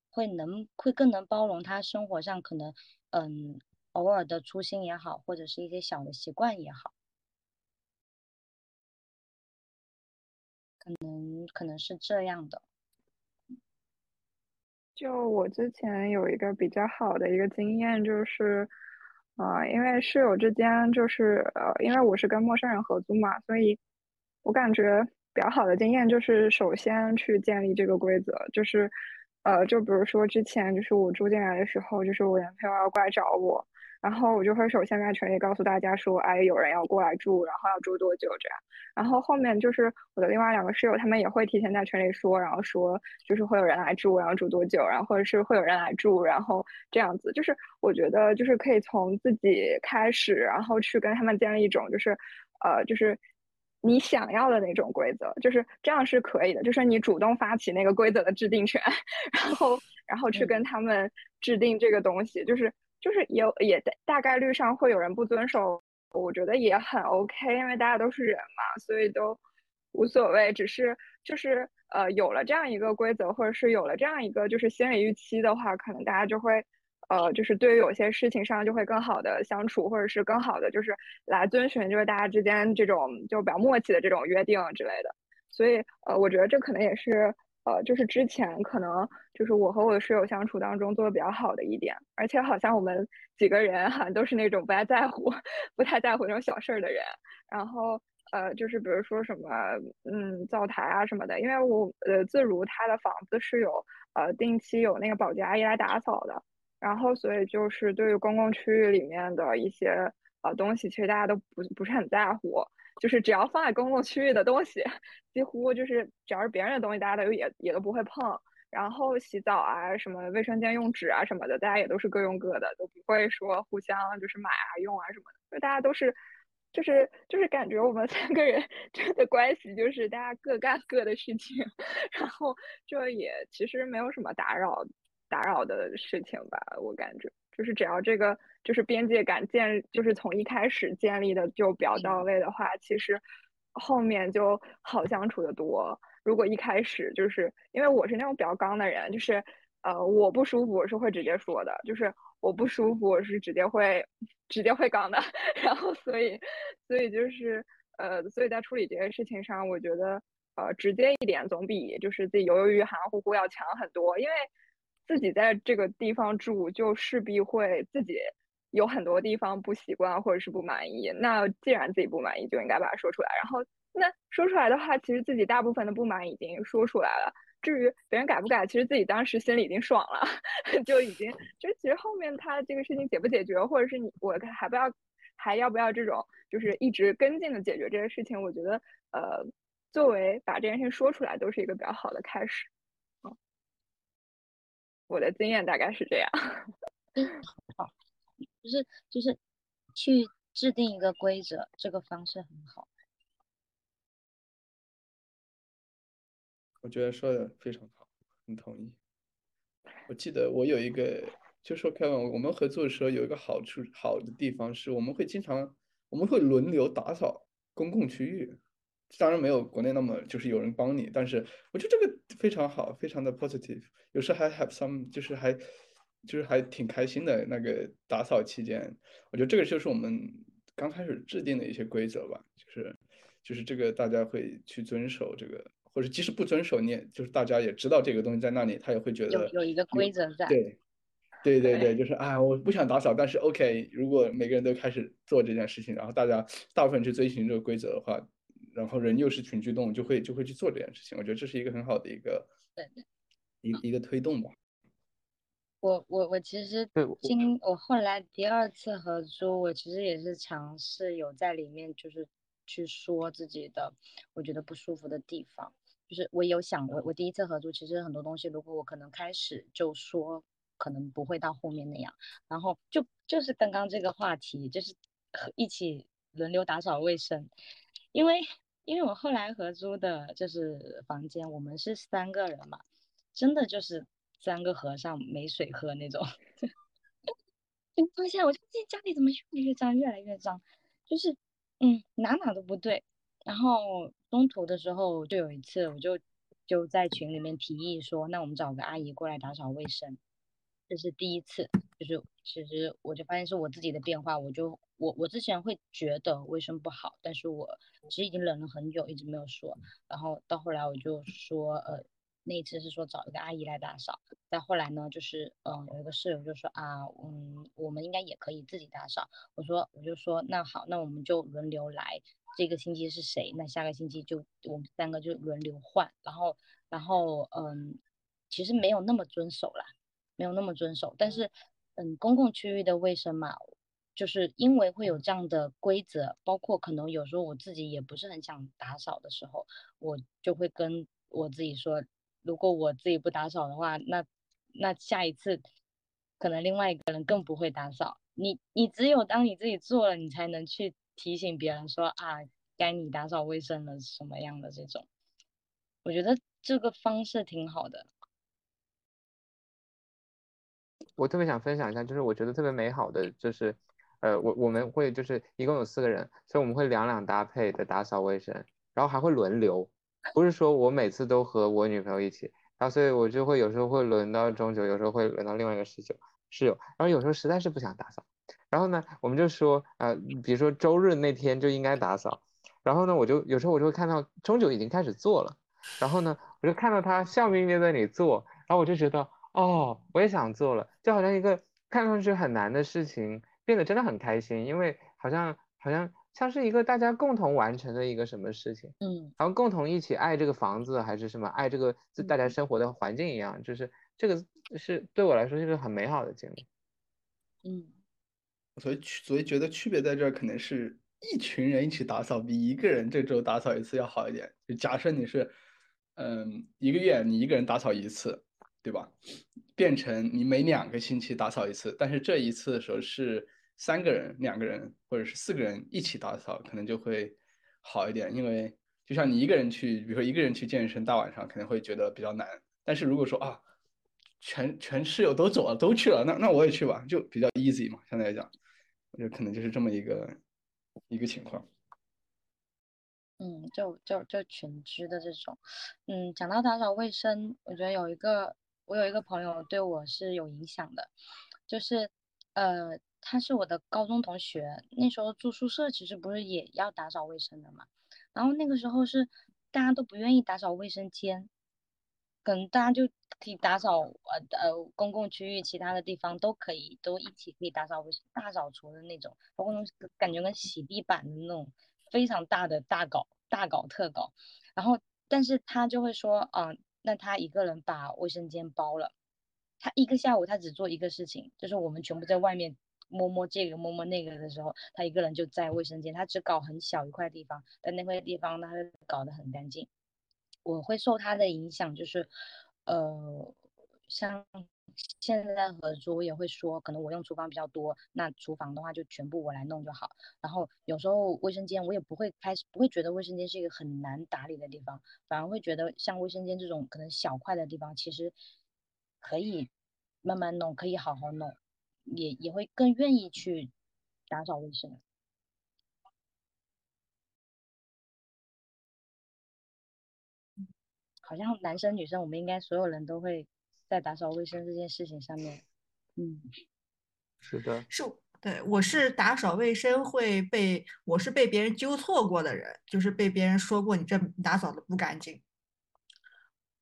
会能会更能包容他生活上可能嗯偶尔的粗心也好，或者是一些小的习惯也好，可能可能是这样的。就我之前有一个比较好的一个经验就是。啊，因为室友之间就是呃，因为我是跟陌生人合租嘛，所以我感觉比较好的经验就是首先去建立这个规则，就是呃，就比如说之前就是我住进来的时候，就是我男朋友要过来找我。然后我就会首先在群里告诉大家说，哎，有人要过来住，然后要住多久这样。然后后面就是我的另外两个室友，他们也会提前在群里说，然后说就是会有人来住，然后住多久，然后或者是会有人来住，然后这样子。就是我觉得就是可以从自己开始，然后去跟他们建立一种就是，呃，就是你想要的那种规则，就是这样是可以的。就是你主动发起那个规则的制定权，然后然后去跟他们制定这个东西，就是。就是也也大概率上会有人不遵守，我觉得也很 OK，因为大家都是人嘛，所以都无所谓。只是就是呃有了这样一个规则，或者是有了这样一个就是心理预期的话，可能大家就会呃就是对于有些事情上就会更好的相处，或者是更好的就是来遵循就是大家之间这种就比较默契的这种约定之类的。所以呃我觉得这可能也是。呃，就是之前可能就是我和我的室友相处当中做的比较好的一点，而且好像我们几个人好像都是那种不太在乎、不太在乎那种小事儿的人。然后呃，就是比如说什么嗯灶台啊什么的，因为我呃自如他的房子是有呃定期有那个保洁阿姨来打扫的，然后所以就是对于公共区域里面的一些呃东西，其实大家都不不是很在乎。就是只要放在公共区域的东西，几乎就是只要是别人的东西，大家都也也都不会碰。然后洗澡啊，什么卫生间用纸啊什么的，大家也都是各用各的，都不会说互相就是买啊用啊什么的，就大家都是，就是就是感觉我们三个人 这的关系就是大家各干各的事情，然后就也其实没有什么打扰打扰的事情吧，我感觉就是只要这个就是边界感建，就是从一开始建立的就比较到位的话，其实后面就好相处的多。如果一开始就是因为我是那种比较刚的人，就是呃我不舒服我是会直接说的，就是我不舒服我是直接会直接会刚的，然后所以所以就是呃所以在处理这些事情上，我觉得呃直接一点总比就是自己犹犹豫豫含含糊糊要强很多，因为自己在这个地方住就势必会自己有很多地方不习惯或者是不满意，那既然自己不满意就应该把它说出来，然后。那说出来的话，其实自己大部分的不满已经说出来了。至于别人改不改，其实自己当时心里已经爽了，就已经就其实后面他这个事情解不解决，或者是你我还不要还要不要这种就是一直跟进的解决这些事情，我觉得呃作为把这件事情说出来都是一个比较好的开始。嗯，我的经验大概是这样。好，就是就是去制定一个规则，这个方式很好。我觉得说的非常好，很同意。我记得我有一个，就说开完我们合作的时候有一个好处好的地方是，我们会经常我们会轮流打扫公共区域，当然没有国内那么就是有人帮你，但是我觉得这个非常好，非常的 positive。有时还 have some 就是还就是还挺开心的那个打扫期间，我觉得这个就是我们刚开始制定的一些规则吧，就是就是这个大家会去遵守这个。或者即使不遵守，你也就是大家也知道这个东西在那里，他也会觉得有有一个规则在。对，对对对，就是啊，我不想打扫，但是 OK，如果每个人都开始做这件事情，然后大家大部分去遵循这个规则的话，然后人又是群居动物，就会就会去做这件事情。我觉得这是一个很好的一个对对一一个推动吧。我我我其实今我后来第二次合租，我其实也是尝试有在里面就是去说自己的我觉得不舒服的地方。就是我有想，过我第一次合租，其实很多东西，如果我可能开始就说，可能不会到后面那样。然后就就是刚刚这个话题，就是一起轮流打扫卫生，因为因为我后来合租的就是房间，我们是三个人嘛，真的就是三个和尚没水喝那种。就发现我就自己家里怎么越来越脏，越来越脏，就是嗯哪哪都不对。然后中途的时候，就有一次，我就就在群里面提议说，那我们找个阿姨过来打扫卫生。这是第一次，就是其实我就发现是我自己的变化，我就我我之前会觉得卫生不好，但是我其实已经忍了很久，一直没有说。然后到后来我就说，呃，那一次是说找一个阿姨来打扫。再后来呢，就是嗯，有一个室友就说啊，嗯，我们应该也可以自己打扫。我说我就说那好，那我们就轮流来。这个星期是谁？那下个星期就我们三个就轮流换，然后，然后，嗯，其实没有那么遵守啦，没有那么遵守。但是，嗯，公共区域的卫生嘛，就是因为会有这样的规则，包括可能有时候我自己也不是很想打扫的时候，我就会跟我自己说，如果我自己不打扫的话，那那下一次可能另外一个人更不会打扫。你你只有当你自己做了，你才能去。提醒别人说啊，该你打扫卫生了，什么样的这种，我觉得这个方式挺好的。我特别想分享一下，就是我觉得特别美好的，就是，呃，我我们会就是一共有四个人，所以我们会两两搭配的打扫卫生，然后还会轮流，不是说我每次都和我女朋友一起，然后所以我就会有时候会轮到钟九，有时候会轮到另外一个室友室友，然后有时候实在是不想打扫。然后呢，我们就说，呃，比如说周日那天就应该打扫。然后呢，我就有时候我就会看到钟九已经开始做了。然后呢，我就看到他笑眯眯在那里做。然后我就觉得，哦，我也想做了，就好像一个看上去很难的事情变得真的很开心，因为好像好像像是一个大家共同完成的一个什么事情，嗯，然后共同一起爱这个房子还是什么爱这个大家生活的环境一样，就是这个是对我来说是一个很美好的经历，嗯。所以区，所以觉得区别在这儿，可能是一群人一起打扫比一个人这周打扫一次要好一点。就假设你是，嗯，一个月你一个人打扫一次，对吧？变成你每两个星期打扫一次，但是这一次的时候是三个人、两个人或者是四个人一起打扫，可能就会好一点。因为就像你一个人去，比如说一个人去健身，大晚上可能会觉得比较难。但是如果说啊，全全室友都走了，都去了，那那我也去吧，就比较 easy 嘛，相对来讲，我觉得可能就是这么一个一个情况。嗯，就就就群居的这种，嗯，讲到打扫卫生，我觉得有一个，我有一个朋友对我是有影响的，就是，呃，他是我的高中同学，那时候住宿舍其实不是也要打扫卫生的嘛，然后那个时候是大家都不愿意打扫卫生间，可能大家就可以打扫呃呃公共区域，其他的地方都可以都一起可以打扫卫生，大扫除的那种，包括那种感觉跟洗地板的那种。非常大的大搞大搞特搞，然后但是他就会说，嗯，那他一个人把卫生间包了，他一个下午他只做一个事情，就是我们全部在外面摸摸这个摸摸那个的时候，他一个人就在卫生间，他只搞很小一块地方，但那块地方他会搞得很干净。我会受他的影响，就是呃，像。现在合租我也会说，可能我用厨房比较多，那厨房的话就全部我来弄就好。然后有时候卫生间我也不会开始不会觉得卫生间是一个很难打理的地方，反而会觉得像卫生间这种可能小块的地方，其实可以慢慢弄，可以好好弄，也也会更愿意去打扫卫生。好像男生女生我们应该所有人都会。在打扫卫生这件事情上面，嗯，是的，是，对我是打扫卫生会被，我是被别人纠错过的人，就是被别人说过你这打扫的不干净，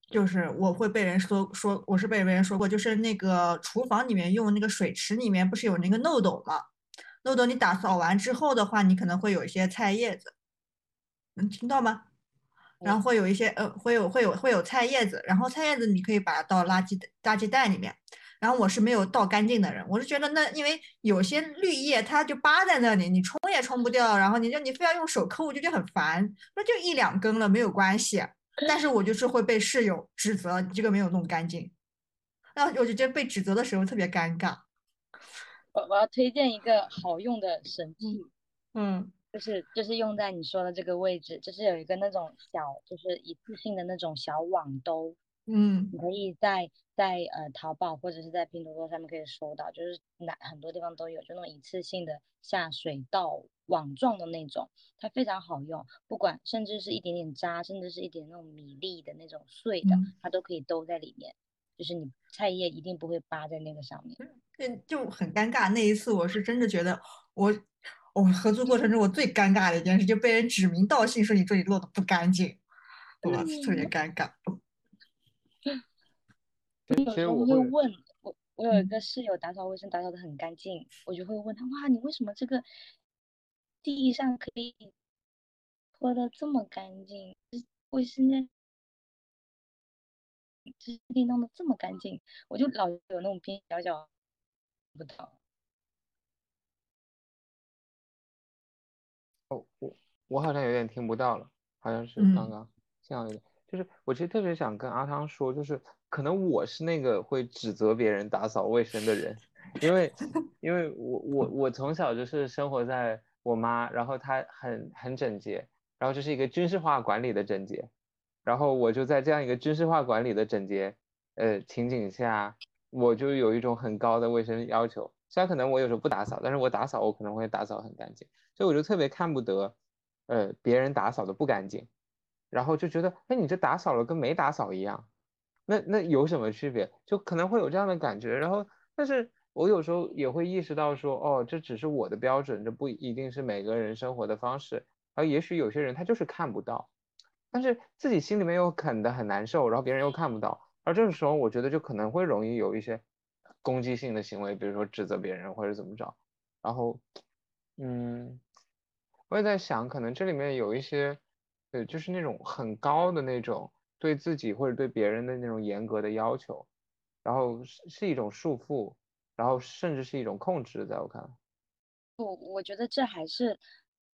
就是我会被人说说我是被别人说过，就是那个厨房里面用那个水池里面不是有那个漏斗吗？漏斗你打扫完之后的话，你可能会有一些菜叶子，能听到吗？然后会有一些呃，会有会有会有菜叶子，然后菜叶子你可以把它倒垃圾垃圾袋里面。然后我是没有倒干净的人，我是觉得那因为有些绿叶它就扒在那里，你冲也冲不掉，然后你就你非要用手抠，我就觉得很烦。那就一两根了没有关系，但是我就是会被室友指责你这个没有弄干净，然后我就觉得被指责的时候特别尴尬。我我要推荐一个好用的神器，嗯。就是就是用在你说的这个位置，就是有一个那种小，就是一次性的那种小网兜，嗯，你可以在在呃淘宝或者是在拼多多上面可以搜到，就是哪很多地方都有，就那种一次性的下水道网状的那种，它非常好用，不管甚至是一点点渣，甚至是一点那种米粒的那种碎的，它都可以兜在里面，就是你菜叶一定不会扒在那个上面，嗯，就很尴尬。那一次我是真的觉得我。我合租过程中，我最尴尬的一件事就被人指名道姓说你这里落的不干净，哇，特别尴尬。有时候会问我，我有一个室友打扫卫生打扫的很干净，我就会问他，哇，你为什么这个地上可以拖的这么干净？卫生间这可以弄得这么干净？我就老有那种边角角不到。哦，我我好像有点听不到了，好像是刚刚信号有点，就是我其实特别想跟阿汤说，就是可能我是那个会指责别人打扫卫生的人，因为 因为我我我从小就是生活在我妈，然后她很很整洁，然后这是一个军事化管理的整洁，然后我就在这样一个军事化管理的整洁呃情景下，我就有一种很高的卫生要求，虽然可能我有时候不打扫，但是我打扫我可能会打扫很干净。所以我就特别看不得，呃，别人打扫的不干净，然后就觉得，哎，你这打扫了跟没打扫一样，那那有什么区别？就可能会有这样的感觉。然后，但是我有时候也会意识到说，哦，这只是我的标准，这不一定是每个人生活的方式。而也许有些人他就是看不到，但是自己心里面又啃得很难受，然后别人又看不到，而这个时候我觉得就可能会容易有一些攻击性的行为，比如说指责别人或者怎么着，然后，嗯。我也在想，可能这里面有一些，对，就是那种很高的那种对自己或者对别人的那种严格的要求，然后是是一种束缚，然后甚至是一种控制，在我看来。不，我觉得这还是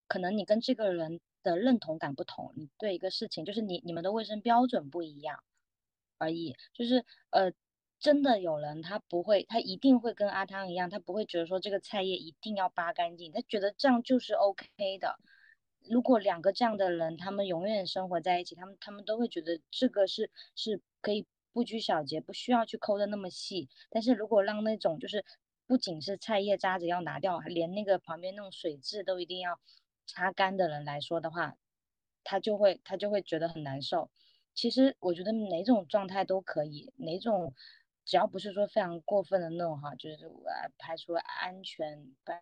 可能你跟这个人的认同感不同，你对一个事情就是你你们的卫生标准不一样而已。就是呃，真的有人他不会，他一定会跟阿汤一样，他不会觉得说这个菜叶一定要扒干净，他觉得这样就是 OK 的。如果两个这样的人，他们永远生活在一起，他们他们都会觉得这个是是可以不拘小节，不需要去抠的那么细。但是如果让那种就是不仅是菜叶渣子要拿掉，连那个旁边那种水渍都一定要擦干的人来说的话，他就会他就会觉得很难受。其实我觉得哪种状态都可以，哪种。只要不是说非常过分的那种哈，就是呃排除安全、排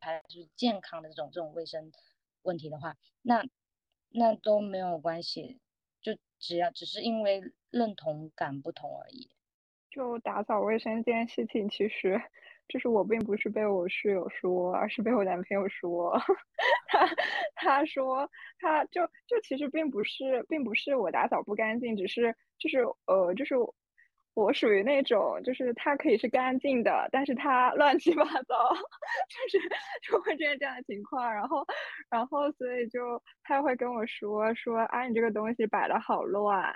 排除健康的这种这种卫生问题的话，那那都没有关系，就只要只是因为认同感不同而已。就打扫卫生这件事情，其实就是我并不是被我室友说，而是被我男朋友说。他他说他就就其实并不是并不是我打扫不干净，只是就是呃就是。我属于那种，就是它可以是干净的，但是它乱七八糟，就是就会出现这样的情况。然后，然后所以就他会跟我说说，啊，你这个东西摆的好乱，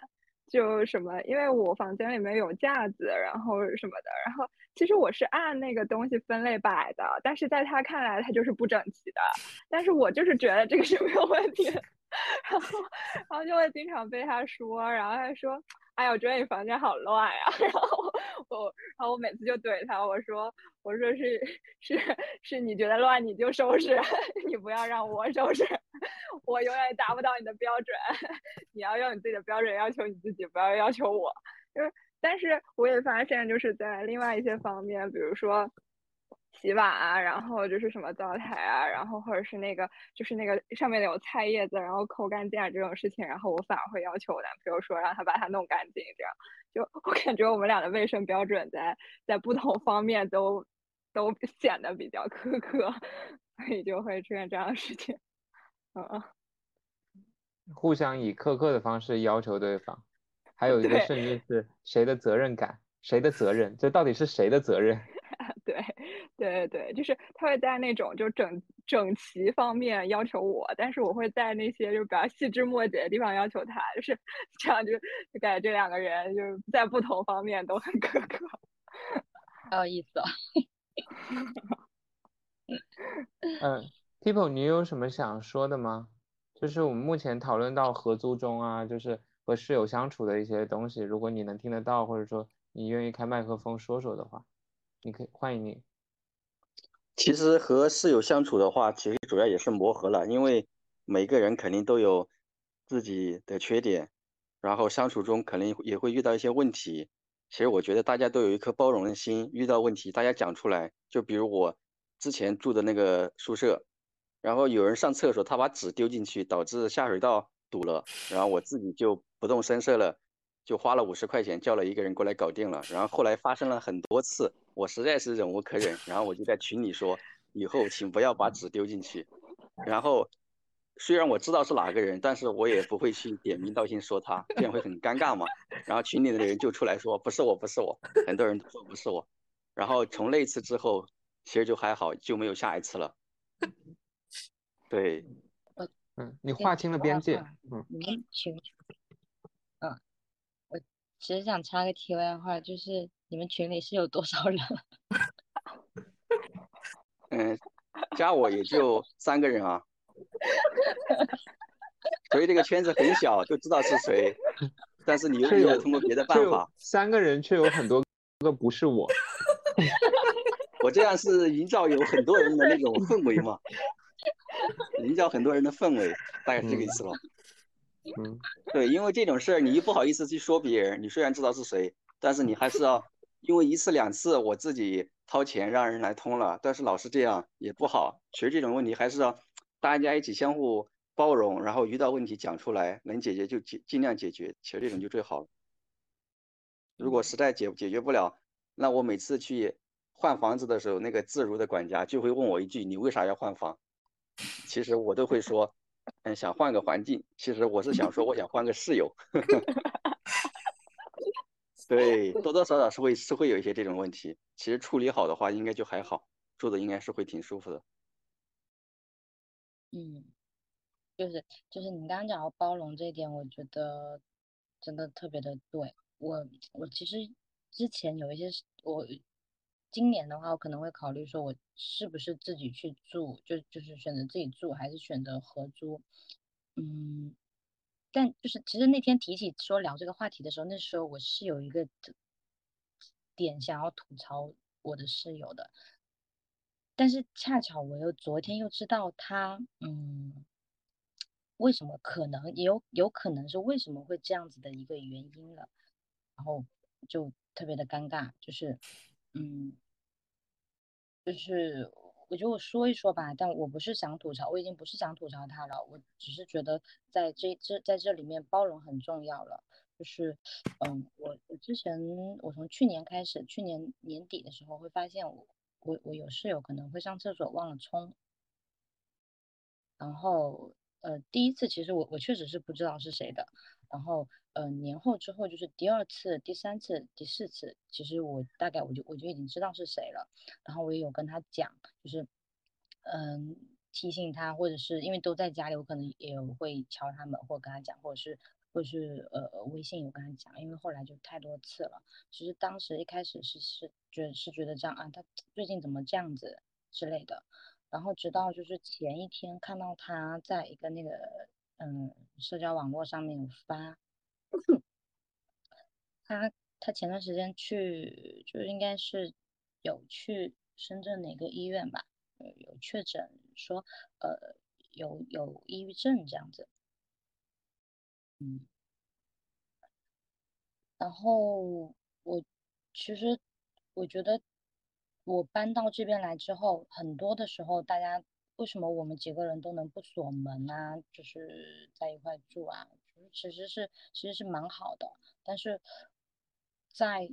就什么，因为我房间里面有架子，然后什么的。然后其实我是按那个东西分类摆的，但是在他看来，它就是不整齐的。但是我就是觉得这个是没有问题，然后，然后就会经常被他说，然后他说。哎呀，我觉得你房间好乱呀！然后我，然后我每次就怼他，我说，我说是是是你觉得乱你就收拾，你不要让我收拾，我永远达不到你的标准，你要用你自己的标准要求你自己，不要要求我。就是，但是我也发现，就是在另外一些方面，比如说。洗碗啊，然后就是什么灶台啊，然后或者是那个就是那个上面有菜叶子，然后抠干净啊这种事情，然后我反而会要求我男朋友说让他把它弄干净，这样就我感觉我们俩的卫生标准在在不同方面都都显得比较苛刻，所以就会出现这样的事情。嗯，互相以苛刻的方式要求对方，还有一个甚至是谁的责任感，谁的责任，这到底是谁的责任？对，对对对，就是他会在那种就整整齐方面要求我，但是我会在那些就比较细枝末节的地方要求他，就是 这样就就感觉这两个人就是在不同方面都很苛刻，很有意思。嗯，People，你有什么想说的吗？就是我们目前讨论到合租中啊，就是和室友相处的一些东西，如果你能听得到，或者说你愿意开麦克风说说的话。你可以欢迎你。其实和室友相处的话，其实主要也是磨合了，因为每个人肯定都有自己的缺点，然后相处中可能也会遇到一些问题。其实我觉得大家都有一颗包容的心，遇到问题大家讲出来。就比如我之前住的那个宿舍，然后有人上厕所，他把纸丢进去，导致下水道堵了，然后我自己就不动声色了。就花了五十块钱叫了一个人过来搞定了，然后后来发生了很多次，我实在是忍无可忍，然后我就在群里说，以后请不要把纸丢进去。然后虽然我知道是哪个人，但是我也不会去点名道姓说他，这样会很尴尬嘛。然后群里的人就出来说不是我，不是我，很多人都说不是我。然后从那次之后，其实就还好，就没有下一次了。对，嗯，你划清了边界，嗯，群。其实想插个题外话，就是你们群里是有多少人？嗯，加我也就三个人啊，所以这个圈子很小，就知道是谁。但是你又没有通过别的办法，三个人却有很多个不是我。我这样是营造有很多人的那种氛围嘛，营造很多人的氛围，大概是这个意思吧。嗯，对，因为这种事儿，你又不好意思去说别人。你虽然知道是谁，但是你还是要，因为一次两次我自己掏钱让人来通了，但是老是这样也不好。其实这种问题还是要大家一起相互包容，然后遇到问题讲出来，能解决就尽尽量解决。其实这种就最好了。如果实在解解决不了，那我每次去换房子的时候，那个自如的管家就会问我一句：“你为啥要换房？”其实我都会说。嗯，想换个环境，其实我是想说，我想换个室友。对，多多少少是会是会有一些这种问题，其实处理好的话，应该就还好，住的应该是会挺舒服的。嗯，就是就是你刚刚讲到包容这一点，我觉得真的特别的对。我我其实之前有一些我今年的话，我可能会考虑说，我是不是自己去住，就就是选择自己住，还是选择合租？嗯，但就是其实那天提起说聊这个话题的时候，那时候我是有一个点想要吐槽我的室友的，但是恰巧我又昨天又知道他，嗯，为什么可能也有有可能是为什么会这样子的一个原因了，然后就特别的尴尬，就是，嗯，就是我觉得我说一说吧，但我不是想吐槽，我已经不是想吐槽他了，我只是觉得在这这在这里面包容很重要了。就是，嗯，我我之前我从去年开始，去年年底的时候会发现我我我有室友可能会上厕所忘了冲，然后呃第一次其实我我确实是不知道是谁的，然后呃年后之后就是第二次、第三次、第四次，其实我大概我就我就已经知道是谁了，然后我也有跟他讲，就是嗯提醒他，或者是因为都在家里，我可能也会敲他门或跟他讲，或者是。或者是呃微信有跟他讲，因为后来就太多次了。其实当时一开始是是觉是觉得这样啊，他最近怎么这样子之类的。然后直到就是前一天看到他在一个那个嗯社交网络上面有发，他他前段时间去就应该是有去深圳哪个医院吧，有确诊说呃有有抑郁症这样子。嗯，然后我其实我觉得我搬到这边来之后，很多的时候大家为什么我们几个人都能不锁门啊，就是在一块住啊，其实是其实是蛮好的，但是在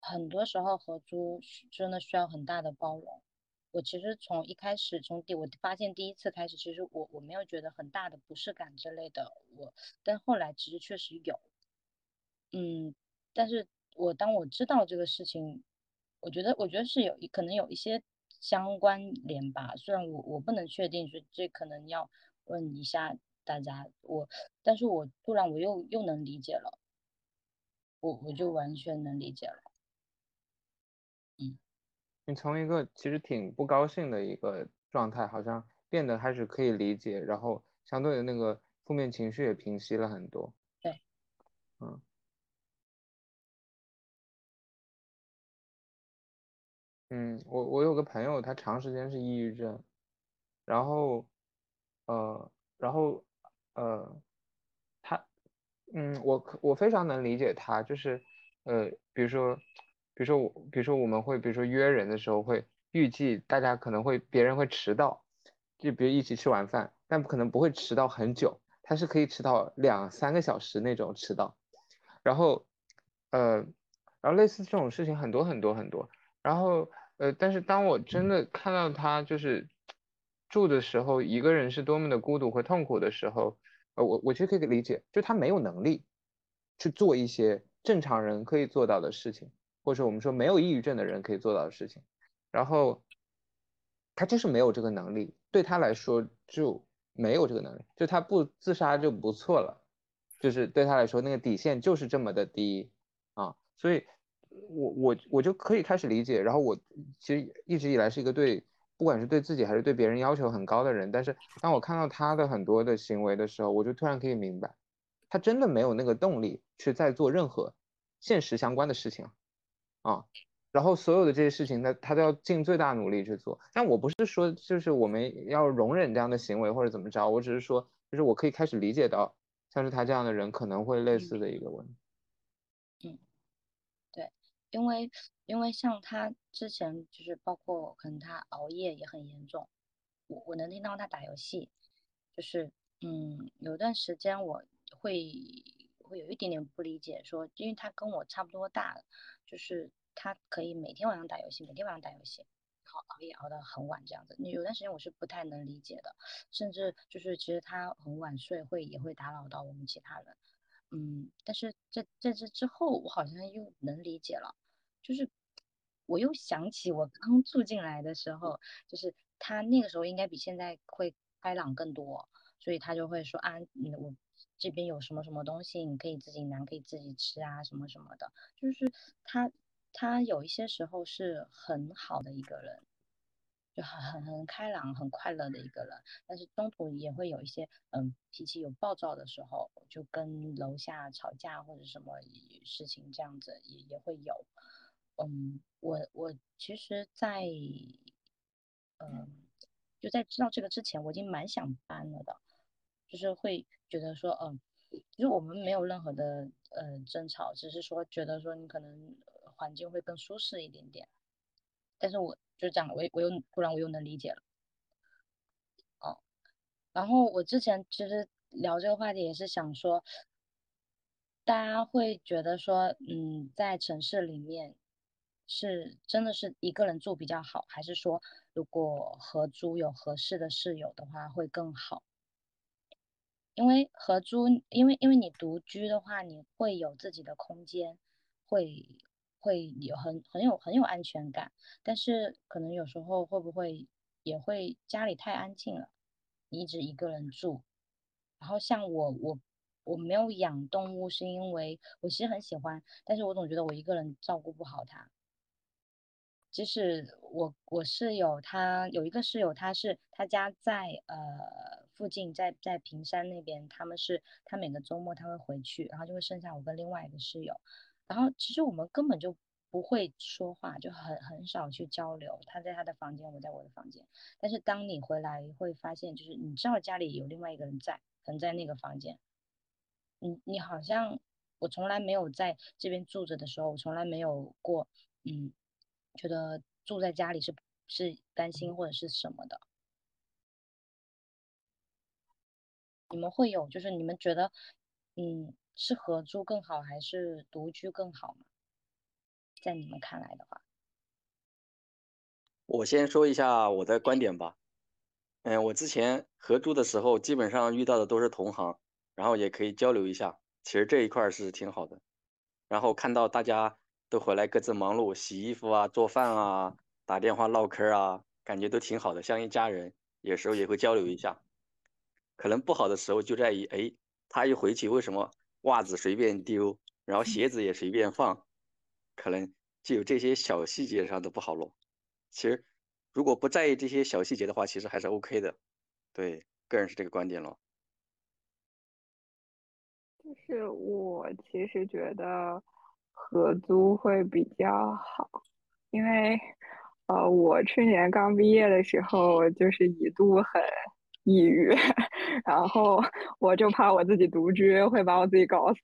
很多时候合租真的需要很大的包容。我其实从一开始，从第我发现第一次开始，其实我我没有觉得很大的不适感之类的，我，但后来其实确实有，嗯，但是我当我知道这个事情，我觉得我觉得是有一可能有一些相关联吧，虽然我我不能确定，说这可能要问一下大家，我，但是我突然我又又能理解了，我我就完全能理解了，嗯。你从一个其实挺不高兴的一个状态，好像变得开始可以理解，然后相对的那个负面情绪也平息了很多。对，嗯，嗯，我我有个朋友，他长时间是抑郁症，然后，呃，然后，呃，他，嗯，我我非常能理解他，就是，呃，比如说。比如说我，比如说我们会，比如说约人的时候会预计大家可能会别人会迟到，就比如一起吃完饭，但可能不会迟到很久，他是可以迟到两三个小时那种迟到，然后，呃，然后类似这种事情很多很多很多，然后呃，但是当我真的看到他就是住的时候，一个人是多么的孤独和痛苦的时候，呃，我我其实可以理解，就他没有能力去做一些正常人可以做到的事情。或者我们说没有抑郁症的人可以做到的事情，然后他就是没有这个能力，对他来说就没有这个能力，就他不自杀就不错了，就是对他来说那个底线就是这么的低啊，所以我我我就可以开始理解，然后我其实一直以来是一个对不管是对自己还是对别人要求很高的人，但是当我看到他的很多的行为的时候，我就突然可以明白，他真的没有那个动力去再做任何现实相关的事情。啊，然后所有的这些事情，他他都要尽最大努力去做。但我不是说就是我们要容忍这样的行为或者怎么着，我只是说，就是我可以开始理解到，像是他这样的人可能会类似的一个问题。因为因为像他之前就是包括可能他熬夜也很严重，我我能听到他打游戏，就是嗯，有段时间我会会有一点点不理解，说因为他跟我差不多大。就是他可以每天晚上打游戏，每天晚上打游戏，好熬夜熬到很晚这样子。你有段时间我是不太能理解的，甚至就是其实他很晚睡会也会打扰到我们其他人。嗯，但是在在这之后，我好像又能理解了。就是我又想起我刚住进来的时候，就是他那个时候应该比现在会开朗更多。所以他就会说啊，我这边有什么什么东西，你可以自己拿，可以自己吃啊，什么什么的。就是他他有一些时候是很好的一个人，就很很很开朗、很快乐的一个人，但是中途也会有一些嗯脾气有暴躁的时候，就跟楼下吵架或者什么事情这样子也也会有。嗯，我我其实，在嗯。就在知道这个之前，我已经蛮想搬了的，就是会觉得说，嗯，其实我们没有任何的呃争吵，只是说觉得说你可能环境会更舒适一点点，但是我就这样，我我又突然我又能理解了，哦，然后我之前其实聊这个话题也是想说，大家会觉得说，嗯，在城市里面。是真的是一个人住比较好，还是说如果合租有合适的室友的话会更好？因为合租，因为因为你独居的话，你会有自己的空间，会会有很很有很有安全感。但是可能有时候会不会也会家里太安静了，你一直一个人住。然后像我我我没有养动物，是因为我其实很喜欢，但是我总觉得我一个人照顾不好它。就是我我室友他有一个室友，他是他家在呃附近，在在平山那边，他们是他每个周末他会回去，然后就会剩下我跟另外一个室友，然后其实我们根本就不会说话，就很很少去交流。他在他的房间，我在我的房间。但是当你回来会发现，就是你知道家里有另外一个人在，可能在那个房间，你你好像我从来没有在这边住着的时候，我从来没有过嗯。觉得住在家里是是担心或者是什么的？你们会有就是你们觉得嗯是合租更好还是独居更好吗？在你们看来的话，我先说一下我的观点吧。嗯，我之前合租的时候基本上遇到的都是同行，然后也可以交流一下，其实这一块是挺好的。然后看到大家。都回来各自忙碌，洗衣服啊，做饭啊，打电话唠嗑啊，感觉都挺好的，像一家人。有时候也会交流一下。可能不好的时候就在于，哎，他一回去为什么袜子随便丢，然后鞋子也随便放，可能就有这些小细节上的不好咯。其实如果不在意这些小细节的话，其实还是 OK 的。对，个人是这个观点咯。就是我其实觉得。合租会比较好，因为，呃，我去年刚毕业的时候，就是一度很抑郁，然后我就怕我自己独居会把我自己搞死，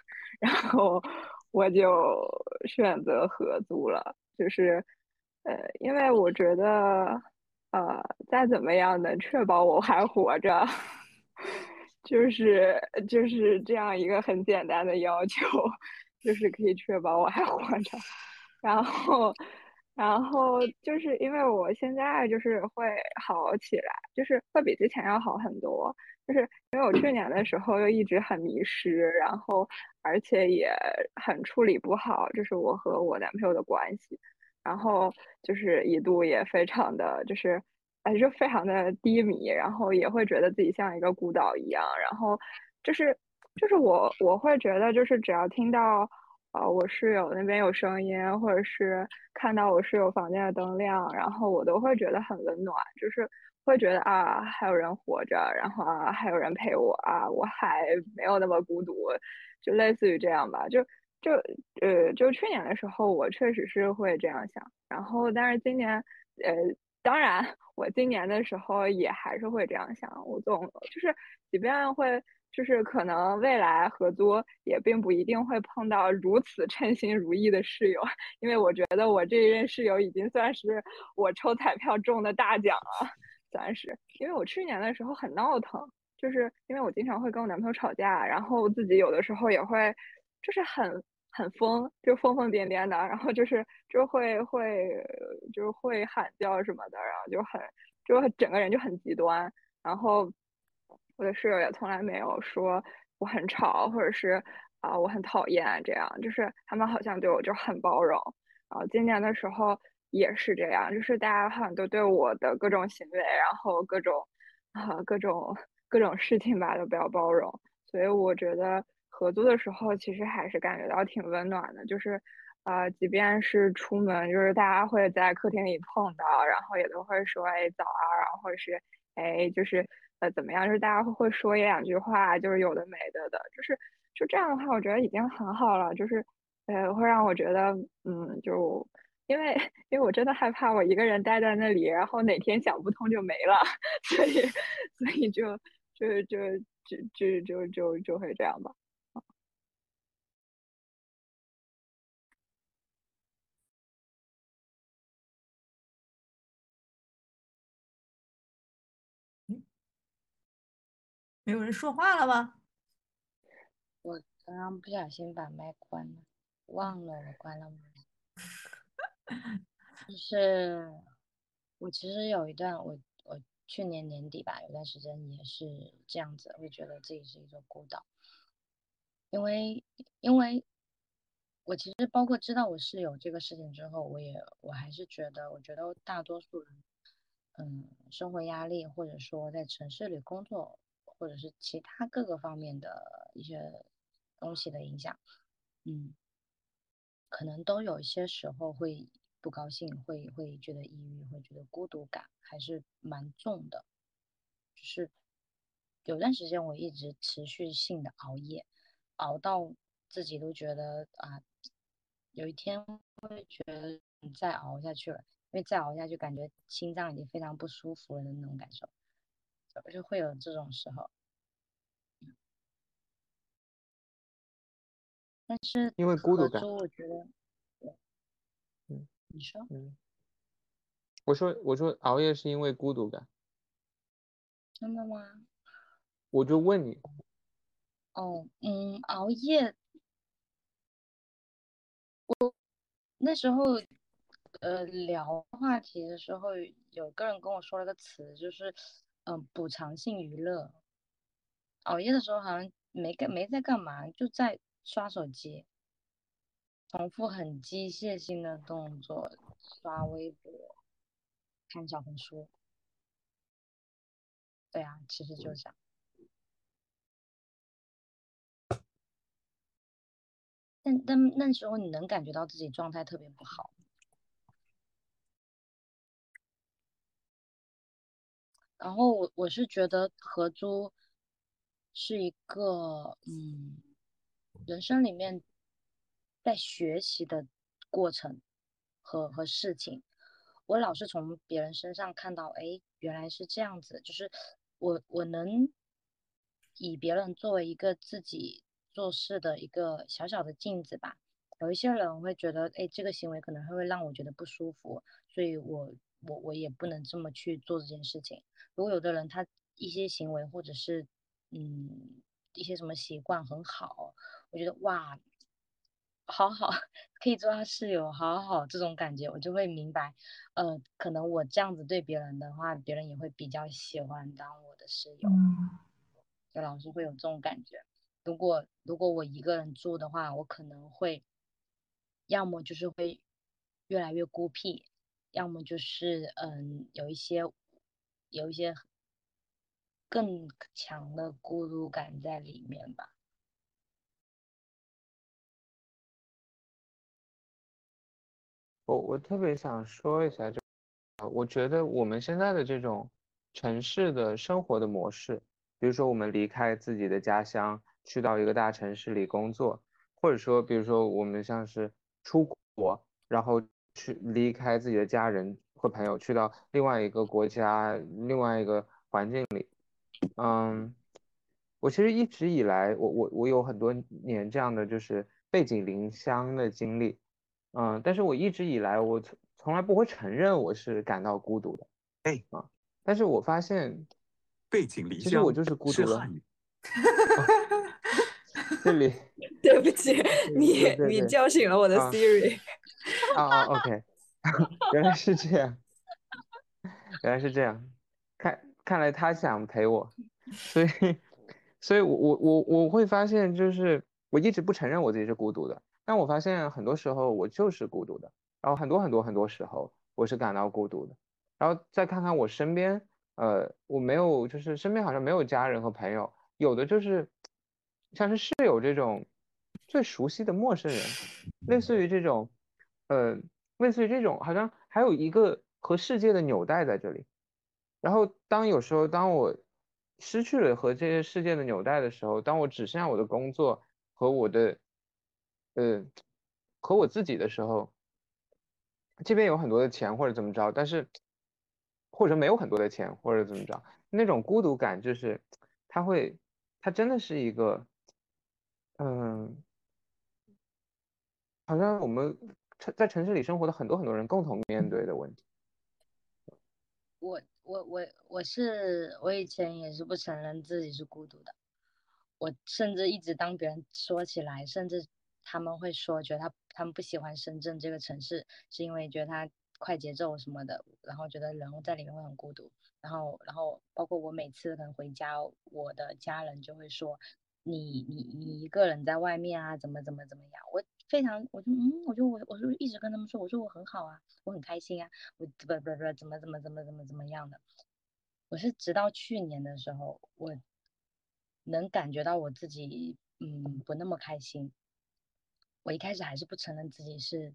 然后我就选择合租了。就是，呃，因为我觉得，呃，再怎么样能确保我还活着，就是就是这样一个很简单的要求。就是可以确保我还活着，然后，然后就是因为我现在就是会好起来，就是会比之前要好很多。就是因为我去年的时候又一直很迷失，然后而且也很处理不好，就是我和我男朋友的关系，然后就是一度也非常的就是，哎，就非常的低迷，然后也会觉得自己像一个孤岛一样，然后就是。就是我，我会觉得，就是只要听到，呃，我室友那边有声音，或者是看到我室友房间的灯亮，然后我都会觉得很温暖，就是会觉得啊，还有人活着，然后啊，还有人陪我啊，我还没有那么孤独，就类似于这样吧。就就呃，就去年的时候，我确实是会这样想，然后但是今年，呃，当然我今年的时候也还是会这样想，我总就是即便会。就是可能未来合租也并不一定会碰到如此称心如意的室友，因为我觉得我这一任室友已经算是我抽彩票中的大奖了，算是。因为我去年的时候很闹腾，就是因为我经常会跟我男朋友吵架，然后自己有的时候也会，就是很很疯，就疯疯癫癫的，然后就是就会会就会喊叫什么的，然后就很就整个人就很极端，然后。我的室友也从来没有说我很吵，或者是啊我很讨厌这样，就是他们好像对我就很包容。然后今年的时候也是这样，就是大家好像都对我的各种行为，然后各种啊各种各种事情吧都比较包容，所以我觉得合租的时候其实还是感觉到挺温暖的，就是，呃，即便是出门，就是大家会在客厅里碰到，然后也都会说，哎，早啊，然后或者是，哎，就是，呃怎么样就是大家会会说一两句话就是有的没的的就是就这样的话我觉得已经很好了就是呃会让我觉得嗯就因为因为我真的害怕我一个人待在那里然后哪天想不通就没了 所以所以就就就就就就就就会这样吧。没有人说话了吗？我刚刚不小心把麦关了，忘了我关了麦。就是我其实有一段，我我去年年底吧，有段时间也是这样子，会觉得自己是一座孤岛，因为因为我其实包括知道我是有这个事情之后，我也我还是觉得，我觉得大多数人，嗯，生活压力或者说在城市里工作，或者是其他各个方面的一些东西的影响，嗯。可能都有一些时候会不高兴，会会觉得抑郁，会觉得孤独感还是蛮重的。就是有段时间我一直持续性的熬夜，熬到自己都觉得啊，有一天会觉得你再熬下去了，因为再熬下去感觉心脏已经非常不舒服了的那种感受，就会有这种时候。但是因为孤独感，我觉得，嗯，你说，嗯，我说我说熬夜是因为孤独感，真的吗？我就问你，哦，嗯，熬夜，我那时候，呃，聊话题的时候，有个人跟我说了个词，就是，嗯，补偿性娱乐，熬夜的时候好像没干没在干嘛，就在。刷手机，重复很机械性的动作，刷微博，看小红书。对啊，其实就这样。但但那时候你能感觉到自己状态特别不好。然后我我是觉得合租是一个嗯。人生里面，在学习的过程和和事情，我老是从别人身上看到，哎，原来是这样子。就是我我能以别人作为一个自己做事的一个小小的镜子吧。有一些人会觉得，哎，这个行为可能会让我觉得不舒服，所以我我我也不能这么去做这件事情。如果有的人他一些行为或者是嗯一些什么习惯很好。我觉得哇，好好 可以做他室友，好好这种感觉，我就会明白，呃，可能我这样子对别人的话，别人也会比较喜欢当我的室友，就老是会有这种感觉。如果如果我一个人住的话，我可能会，要么就是会越来越孤僻，要么就是嗯有一些有一些更强的孤独感在里面吧。我我特别想说一下，就我觉得我们现在的这种城市的生活的模式，比如说我们离开自己的家乡，去到一个大城市里工作，或者说比如说我们像是出国，然后去离开自己的家人和朋友，去到另外一个国家、另外一个环境里，嗯，我其实一直以来，我我我有很多年这样的就是背井离乡的经历。嗯，但是我一直以来，我从从来不会承认我是感到孤独的。哎啊，但是我发现背井离乡，其实我就是孤独了。这里，对不起，你你叫醒了我的 Siri。啊啊，OK，原来是这样，原来是这样，看看来他想陪我，所以，所以我我我我会发现，就是我一直不承认我自己是孤独的。但我发现很多时候我就是孤独的，然后很多很多很多时候我是感到孤独的，然后再看看我身边呃，我没有，就是身边好像没有家人和朋友，有的就是像是室友这种最熟悉的陌生人，类似于这种，呃，类似于这种，好像还有一个和世界的纽带在这里。然后当有时候当我失去了和这些世界的纽带的时候，当我只剩下我的工作和我的，呃，和我自己的时候，这边有很多的钱或者怎么着，但是。或者没有很多的钱，或者怎么着，那种孤独感就是，他会，他真的是一个，嗯，好像我们城在城市里生活的很多很多人共同面对的问题。我我我我是我以前也是不承认自己是孤独的，我甚至一直当别人说起来，甚至他们会说觉得他他们不喜欢深圳这个城市，是因为觉得他。快节奏什么的，然后觉得人在里面会很孤独，然后，然后包括我每次可能回家，我的家人就会说，你你你一个人在外面啊，怎么怎么怎么样？我非常，我就嗯，我就我我就一直跟他们说，我说我很好啊，我很开心啊，我不不不怎么怎么怎么怎么怎么样的。我是直到去年的时候，我能感觉到我自己嗯不那么开心。我一开始还是不承认自己是。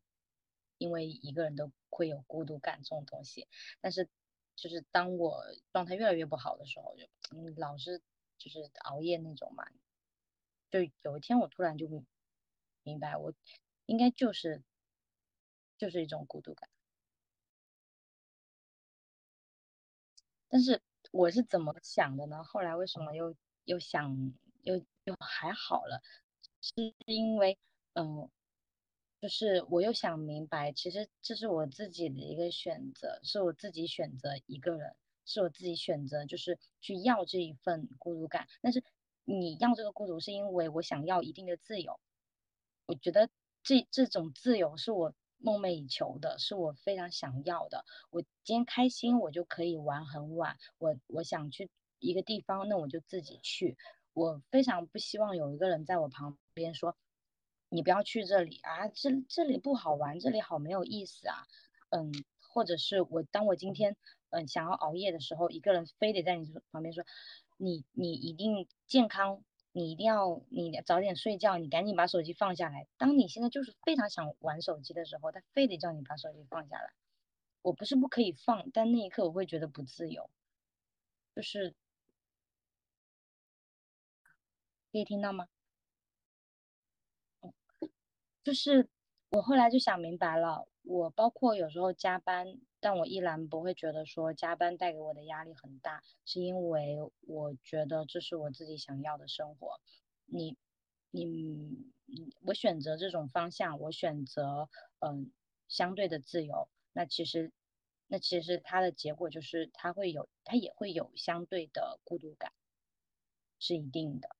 因为一个人都会有孤独感这种东西，但是就是当我状态越来越不好的时候，就嗯老是就是熬夜那种嘛，就有一天我突然就明白，我应该就是就是一种孤独感。但是我是怎么想的呢？后来为什么又又想又又还好了？是因为嗯。就是我又想明白，其实这是我自己的一个选择，是我自己选择一个人，是我自己选择，就是去要这一份孤独感。但是你要这个孤独，是因为我想要一定的自由。我觉得这这种自由是我梦寐以求的，是我非常想要的。我今天开心，我就可以玩很晚。我我想去一个地方，那我就自己去。我非常不希望有一个人在我旁边说。你不要去这里啊，这这里不好玩，这里好没有意思啊，嗯，或者是我当我今天嗯想要熬夜的时候，一个人非得在你旁边说，你你一定健康，你一定要你早点睡觉，你赶紧把手机放下来。当你现在就是非常想玩手机的时候，他非得叫你把手机放下来。我不是不可以放，但那一刻我会觉得不自由，就是可以听到吗？就是我后来就想明白了，我包括有时候加班，但我依然不会觉得说加班带给我的压力很大，是因为我觉得这是我自己想要的生活。你，你，我选择这种方向，我选择嗯相对的自由，那其实，那其实它的结果就是它会有，它也会有相对的孤独感，是一定的。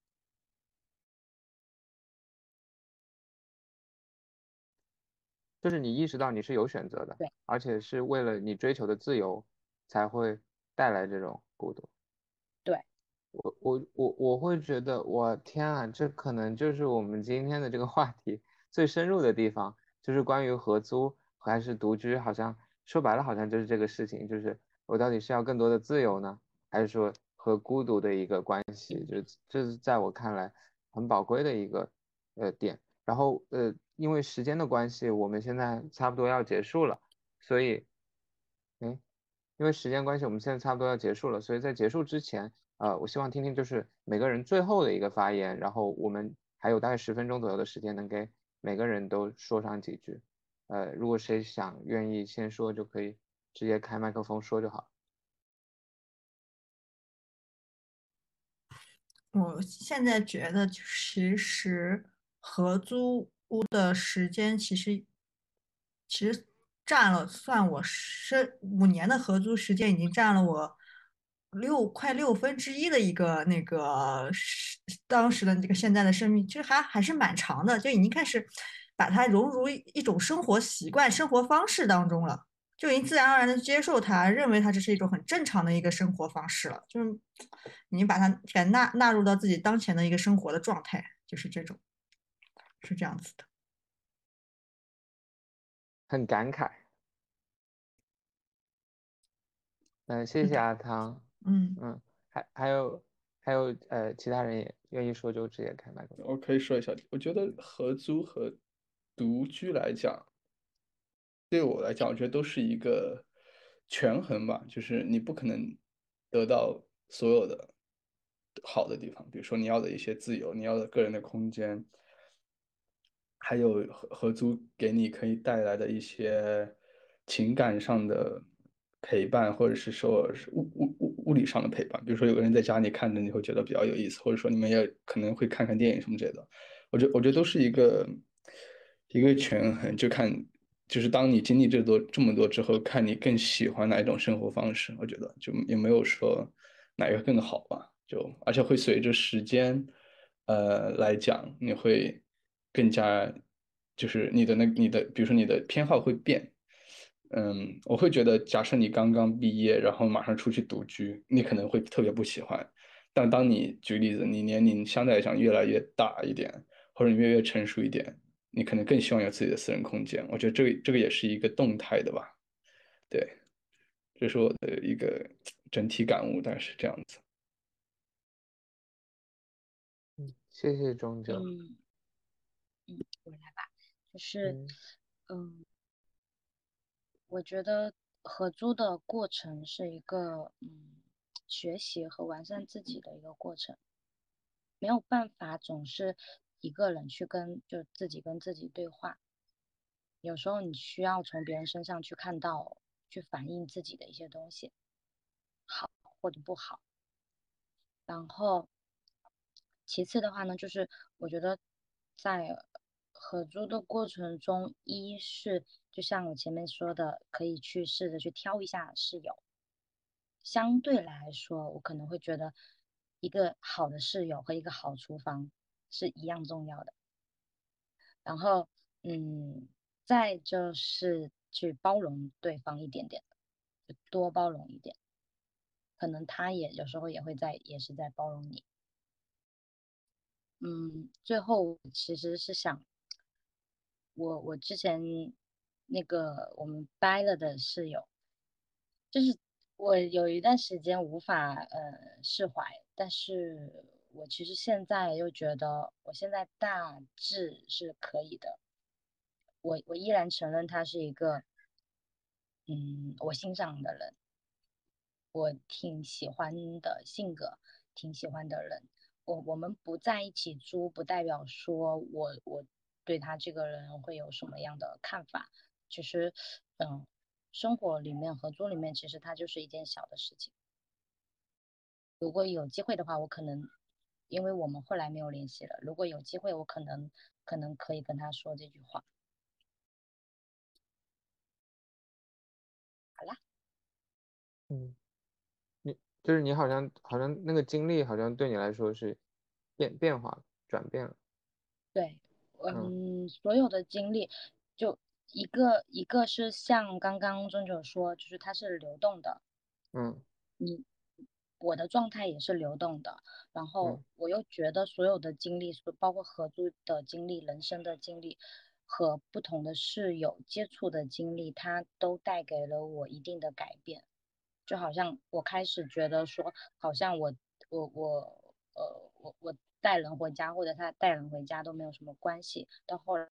就是你意识到你是有选择的，对，而且是为了你追求的自由才会带来这种孤独。对，我我我我会觉得，我天啊，这可能就是我们今天的这个话题最深入的地方，就是关于合租还是独居，好像说白了，好像就是这个事情，就是我到底是要更多的自由呢，还是说和孤独的一个关系？就这是在我看来很宝贵的一个呃点。然后呃，因为时间的关系，我们现在差不多要结束了，所以，哎，因为时间关系，我们现在差不多要结束了，所以在结束之前，呃，我希望听听就是每个人最后的一个发言，然后我们还有大概十分钟左右的时间，能给每个人都说上几句，呃，如果谁想愿意先说，就可以直接开麦克风说就好。我现在觉得其实。合租屋的时间其实其实占了，算我生五年的合租时间，已经占了我六快六分之一的一个那个当时的这个现在的生命，其实还还是蛮长的，就已经开始把它融入一种生活习惯、生活方式当中了，就已经自然而然的接受它，认为它这是一种很正常的一个生活方式了，就是已经把它给纳纳入到自己当前的一个生活的状态，就是这种。是这样子的，很感慨。嗯，谢谢阿汤。嗯嗯，还还有还有呃，其他人也愿意说就直接开麦克风。我可以说一下，我觉得合租和独居来讲，对我来讲，我觉得都是一个权衡吧，就是你不可能得到所有的好的地方，比如说你要的一些自由，你要的个人的空间。还有合合租给你可以带来的一些情感上的陪伴，或者是说物物物物理上的陪伴。比如说有个人在家里看着，你会觉得比较有意思，或者说你们也可能会看看电影什么之类的。我觉我觉得都是一个一个权衡，就看就是当你经历这多这么多之后，看你更喜欢哪一种生活方式。我觉得就也没有说哪个更好吧，就而且会随着时间呃来讲，你会。更加就是你的那你的，比如说你的偏好会变，嗯，我会觉得，假设你刚刚毕业，然后马上出去独居，你可能会特别不喜欢。但当你举例子，你年龄相对来讲越来越大一点，或者你越来越成熟一点，你可能更希望有自己的私人空间。我觉得这个这个也是一个动态的吧，对，这是我的一个整体感悟，大概是这样子。嗯，谢谢钟九。嗯，我来吧，就是，嗯，我觉得合租的过程是一个，嗯，学习和完善自己的一个过程，没有办法总是一个人去跟就自己跟自己对话，有时候你需要从别人身上去看到，去反映自己的一些东西，好或者不好，然后，其次的话呢，就是我觉得在。合租的过程中，一是就像我前面说的，可以去试着去挑一下室友。相对来说，我可能会觉得一个好的室友和一个好厨房是一样重要的。然后，嗯，再就是去包容对方一点点，就多包容一点。可能他也有时候也会在，也是在包容你。嗯，最后其实是想。我我之前那个我们掰了的室友，就是我有一段时间无法呃释怀，但是我其实现在又觉得我现在大致是可以的。我我依然承认他是一个，嗯，我欣赏的人，我挺喜欢的性格，挺喜欢的人。我我们不在一起租，不代表说我我。对他这个人会有什么样的看法？其实，嗯，生活里面合作里面，其实它就是一件小的事情。如果有机会的话，我可能，因为我们后来没有联系了。如果有机会，我可能可能可以跟他说这句话。好啦，嗯，你就是你好像好像那个经历好像对你来说是变变化转变了，对。嗯，所有的经历，就一个一个是像刚刚钟九说，就是它是流动的，嗯，你我的状态也是流动的，然后。我又觉得所有的经历，包括合租的经历、人生的经历和不同的室友接触的经历，它都带给了我一定的改变，就好像我开始觉得说，好像我我我呃我我。带人回家，或者他带人回家都没有什么关系。到后来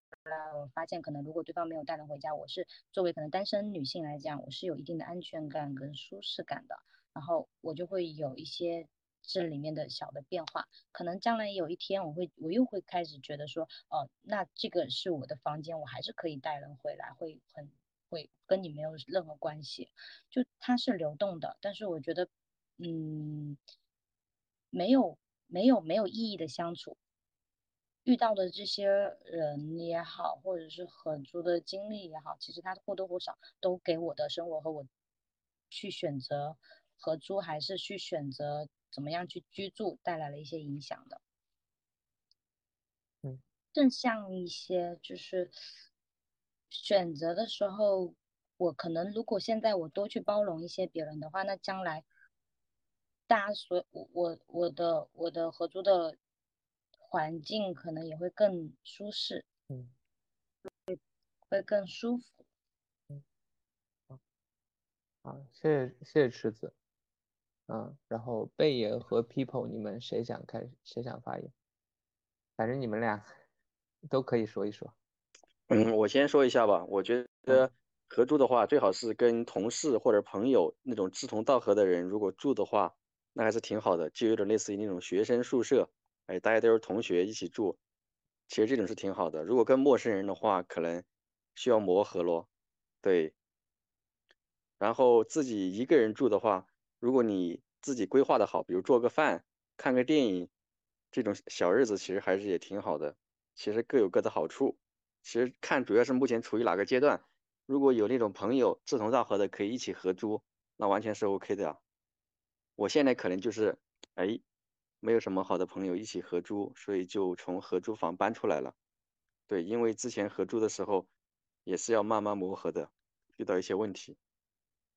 我发现，可能如果对方没有带人回家，我是作为可能单身女性来讲，我是有一定的安全感跟舒适感的。然后我就会有一些这里面的小的变化。可能将来有一天，我会我又会开始觉得说，哦，那这个是我的房间，我还是可以带人回来，会很会跟你没有任何关系。就它是流动的，但是我觉得，嗯，没有。没有没有意义的相处，遇到的这些人也好，或者是合租的经历也好，其实他或多或少都给我的生活和我去选择合租还是去选择怎么样去居住带来了一些影响的。嗯，正向一些就是选择的时候，我可能如果现在我多去包容一些别人的话，那将来。大家所我我我的我的合租的环境可能也会更舒适，嗯，会会更舒服，嗯，好，好，谢谢谢谢池子，嗯，然后贝爷和 People，你们谁想开，谁想发言？反正你们俩都可以说一说。嗯，我先说一下吧。我觉得合租的话，最好是跟同事或者朋友那种志同道合的人，如果住的话，那还是挺好的，就有点类似于那种学生宿舍，哎，大家都是同学一起住，其实这种是挺好的。如果跟陌生人的话，可能需要磨合咯。对。然后自己一个人住的话，如果你自己规划的好，比如做个饭、看个电影，这种小日子其实还是也挺好的。其实各有各的好处。其实看主要是目前处于哪个阶段。如果有那种朋友志同道合的可以一起合租，那完全是 OK 的呀。我现在可能就是，哎，没有什么好的朋友一起合租，所以就从合租房搬出来了。对，因为之前合租的时候也是要慢慢磨合的，遇到一些问题。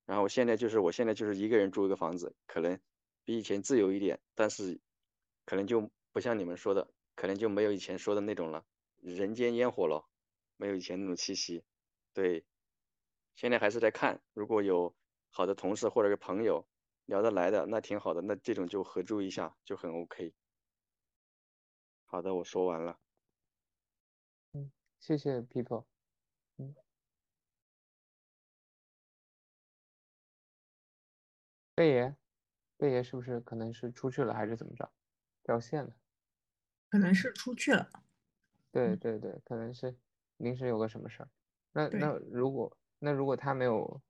然后现在就是我现在就是一个人住一个房子，可能比以前自由一点，但是可能就不像你们说的，可能就没有以前说的那种了，人间烟火了，没有以前那种气息。对，现在还是在看，如果有好的同事或者是朋友聊得来的，那挺好的，那这种就合住一下就很 OK。好的，我说完了。嗯，谢谢 People。嗯。贝爷，贝爷是不是可能是出去了还是怎么着，掉线了？可能是出去了。对对对，可能是临时有个什么事儿。那那如果那如果他没有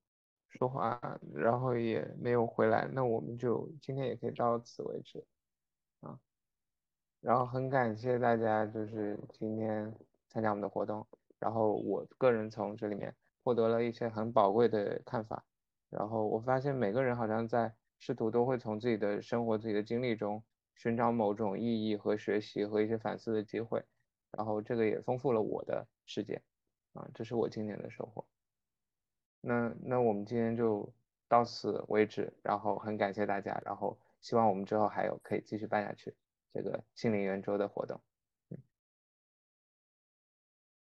说话，然后也没有回来，那我们就今天也可以到此为止啊。然后很感谢大家，就是今天参加我们的活动。然后我个人从这里面获得了一些很宝贵的看法。然后我发现每个人好像在试图都会从自己的生活、自己的经历中寻找某种意义和学习和一些反思的机会，然后这个也丰富了我的世界，啊，这是我今年的收获。那那我们今天就到此为止，然后很感谢大家，然后希望我们之后还有可以继续办下去这个心灵圆桌的活动。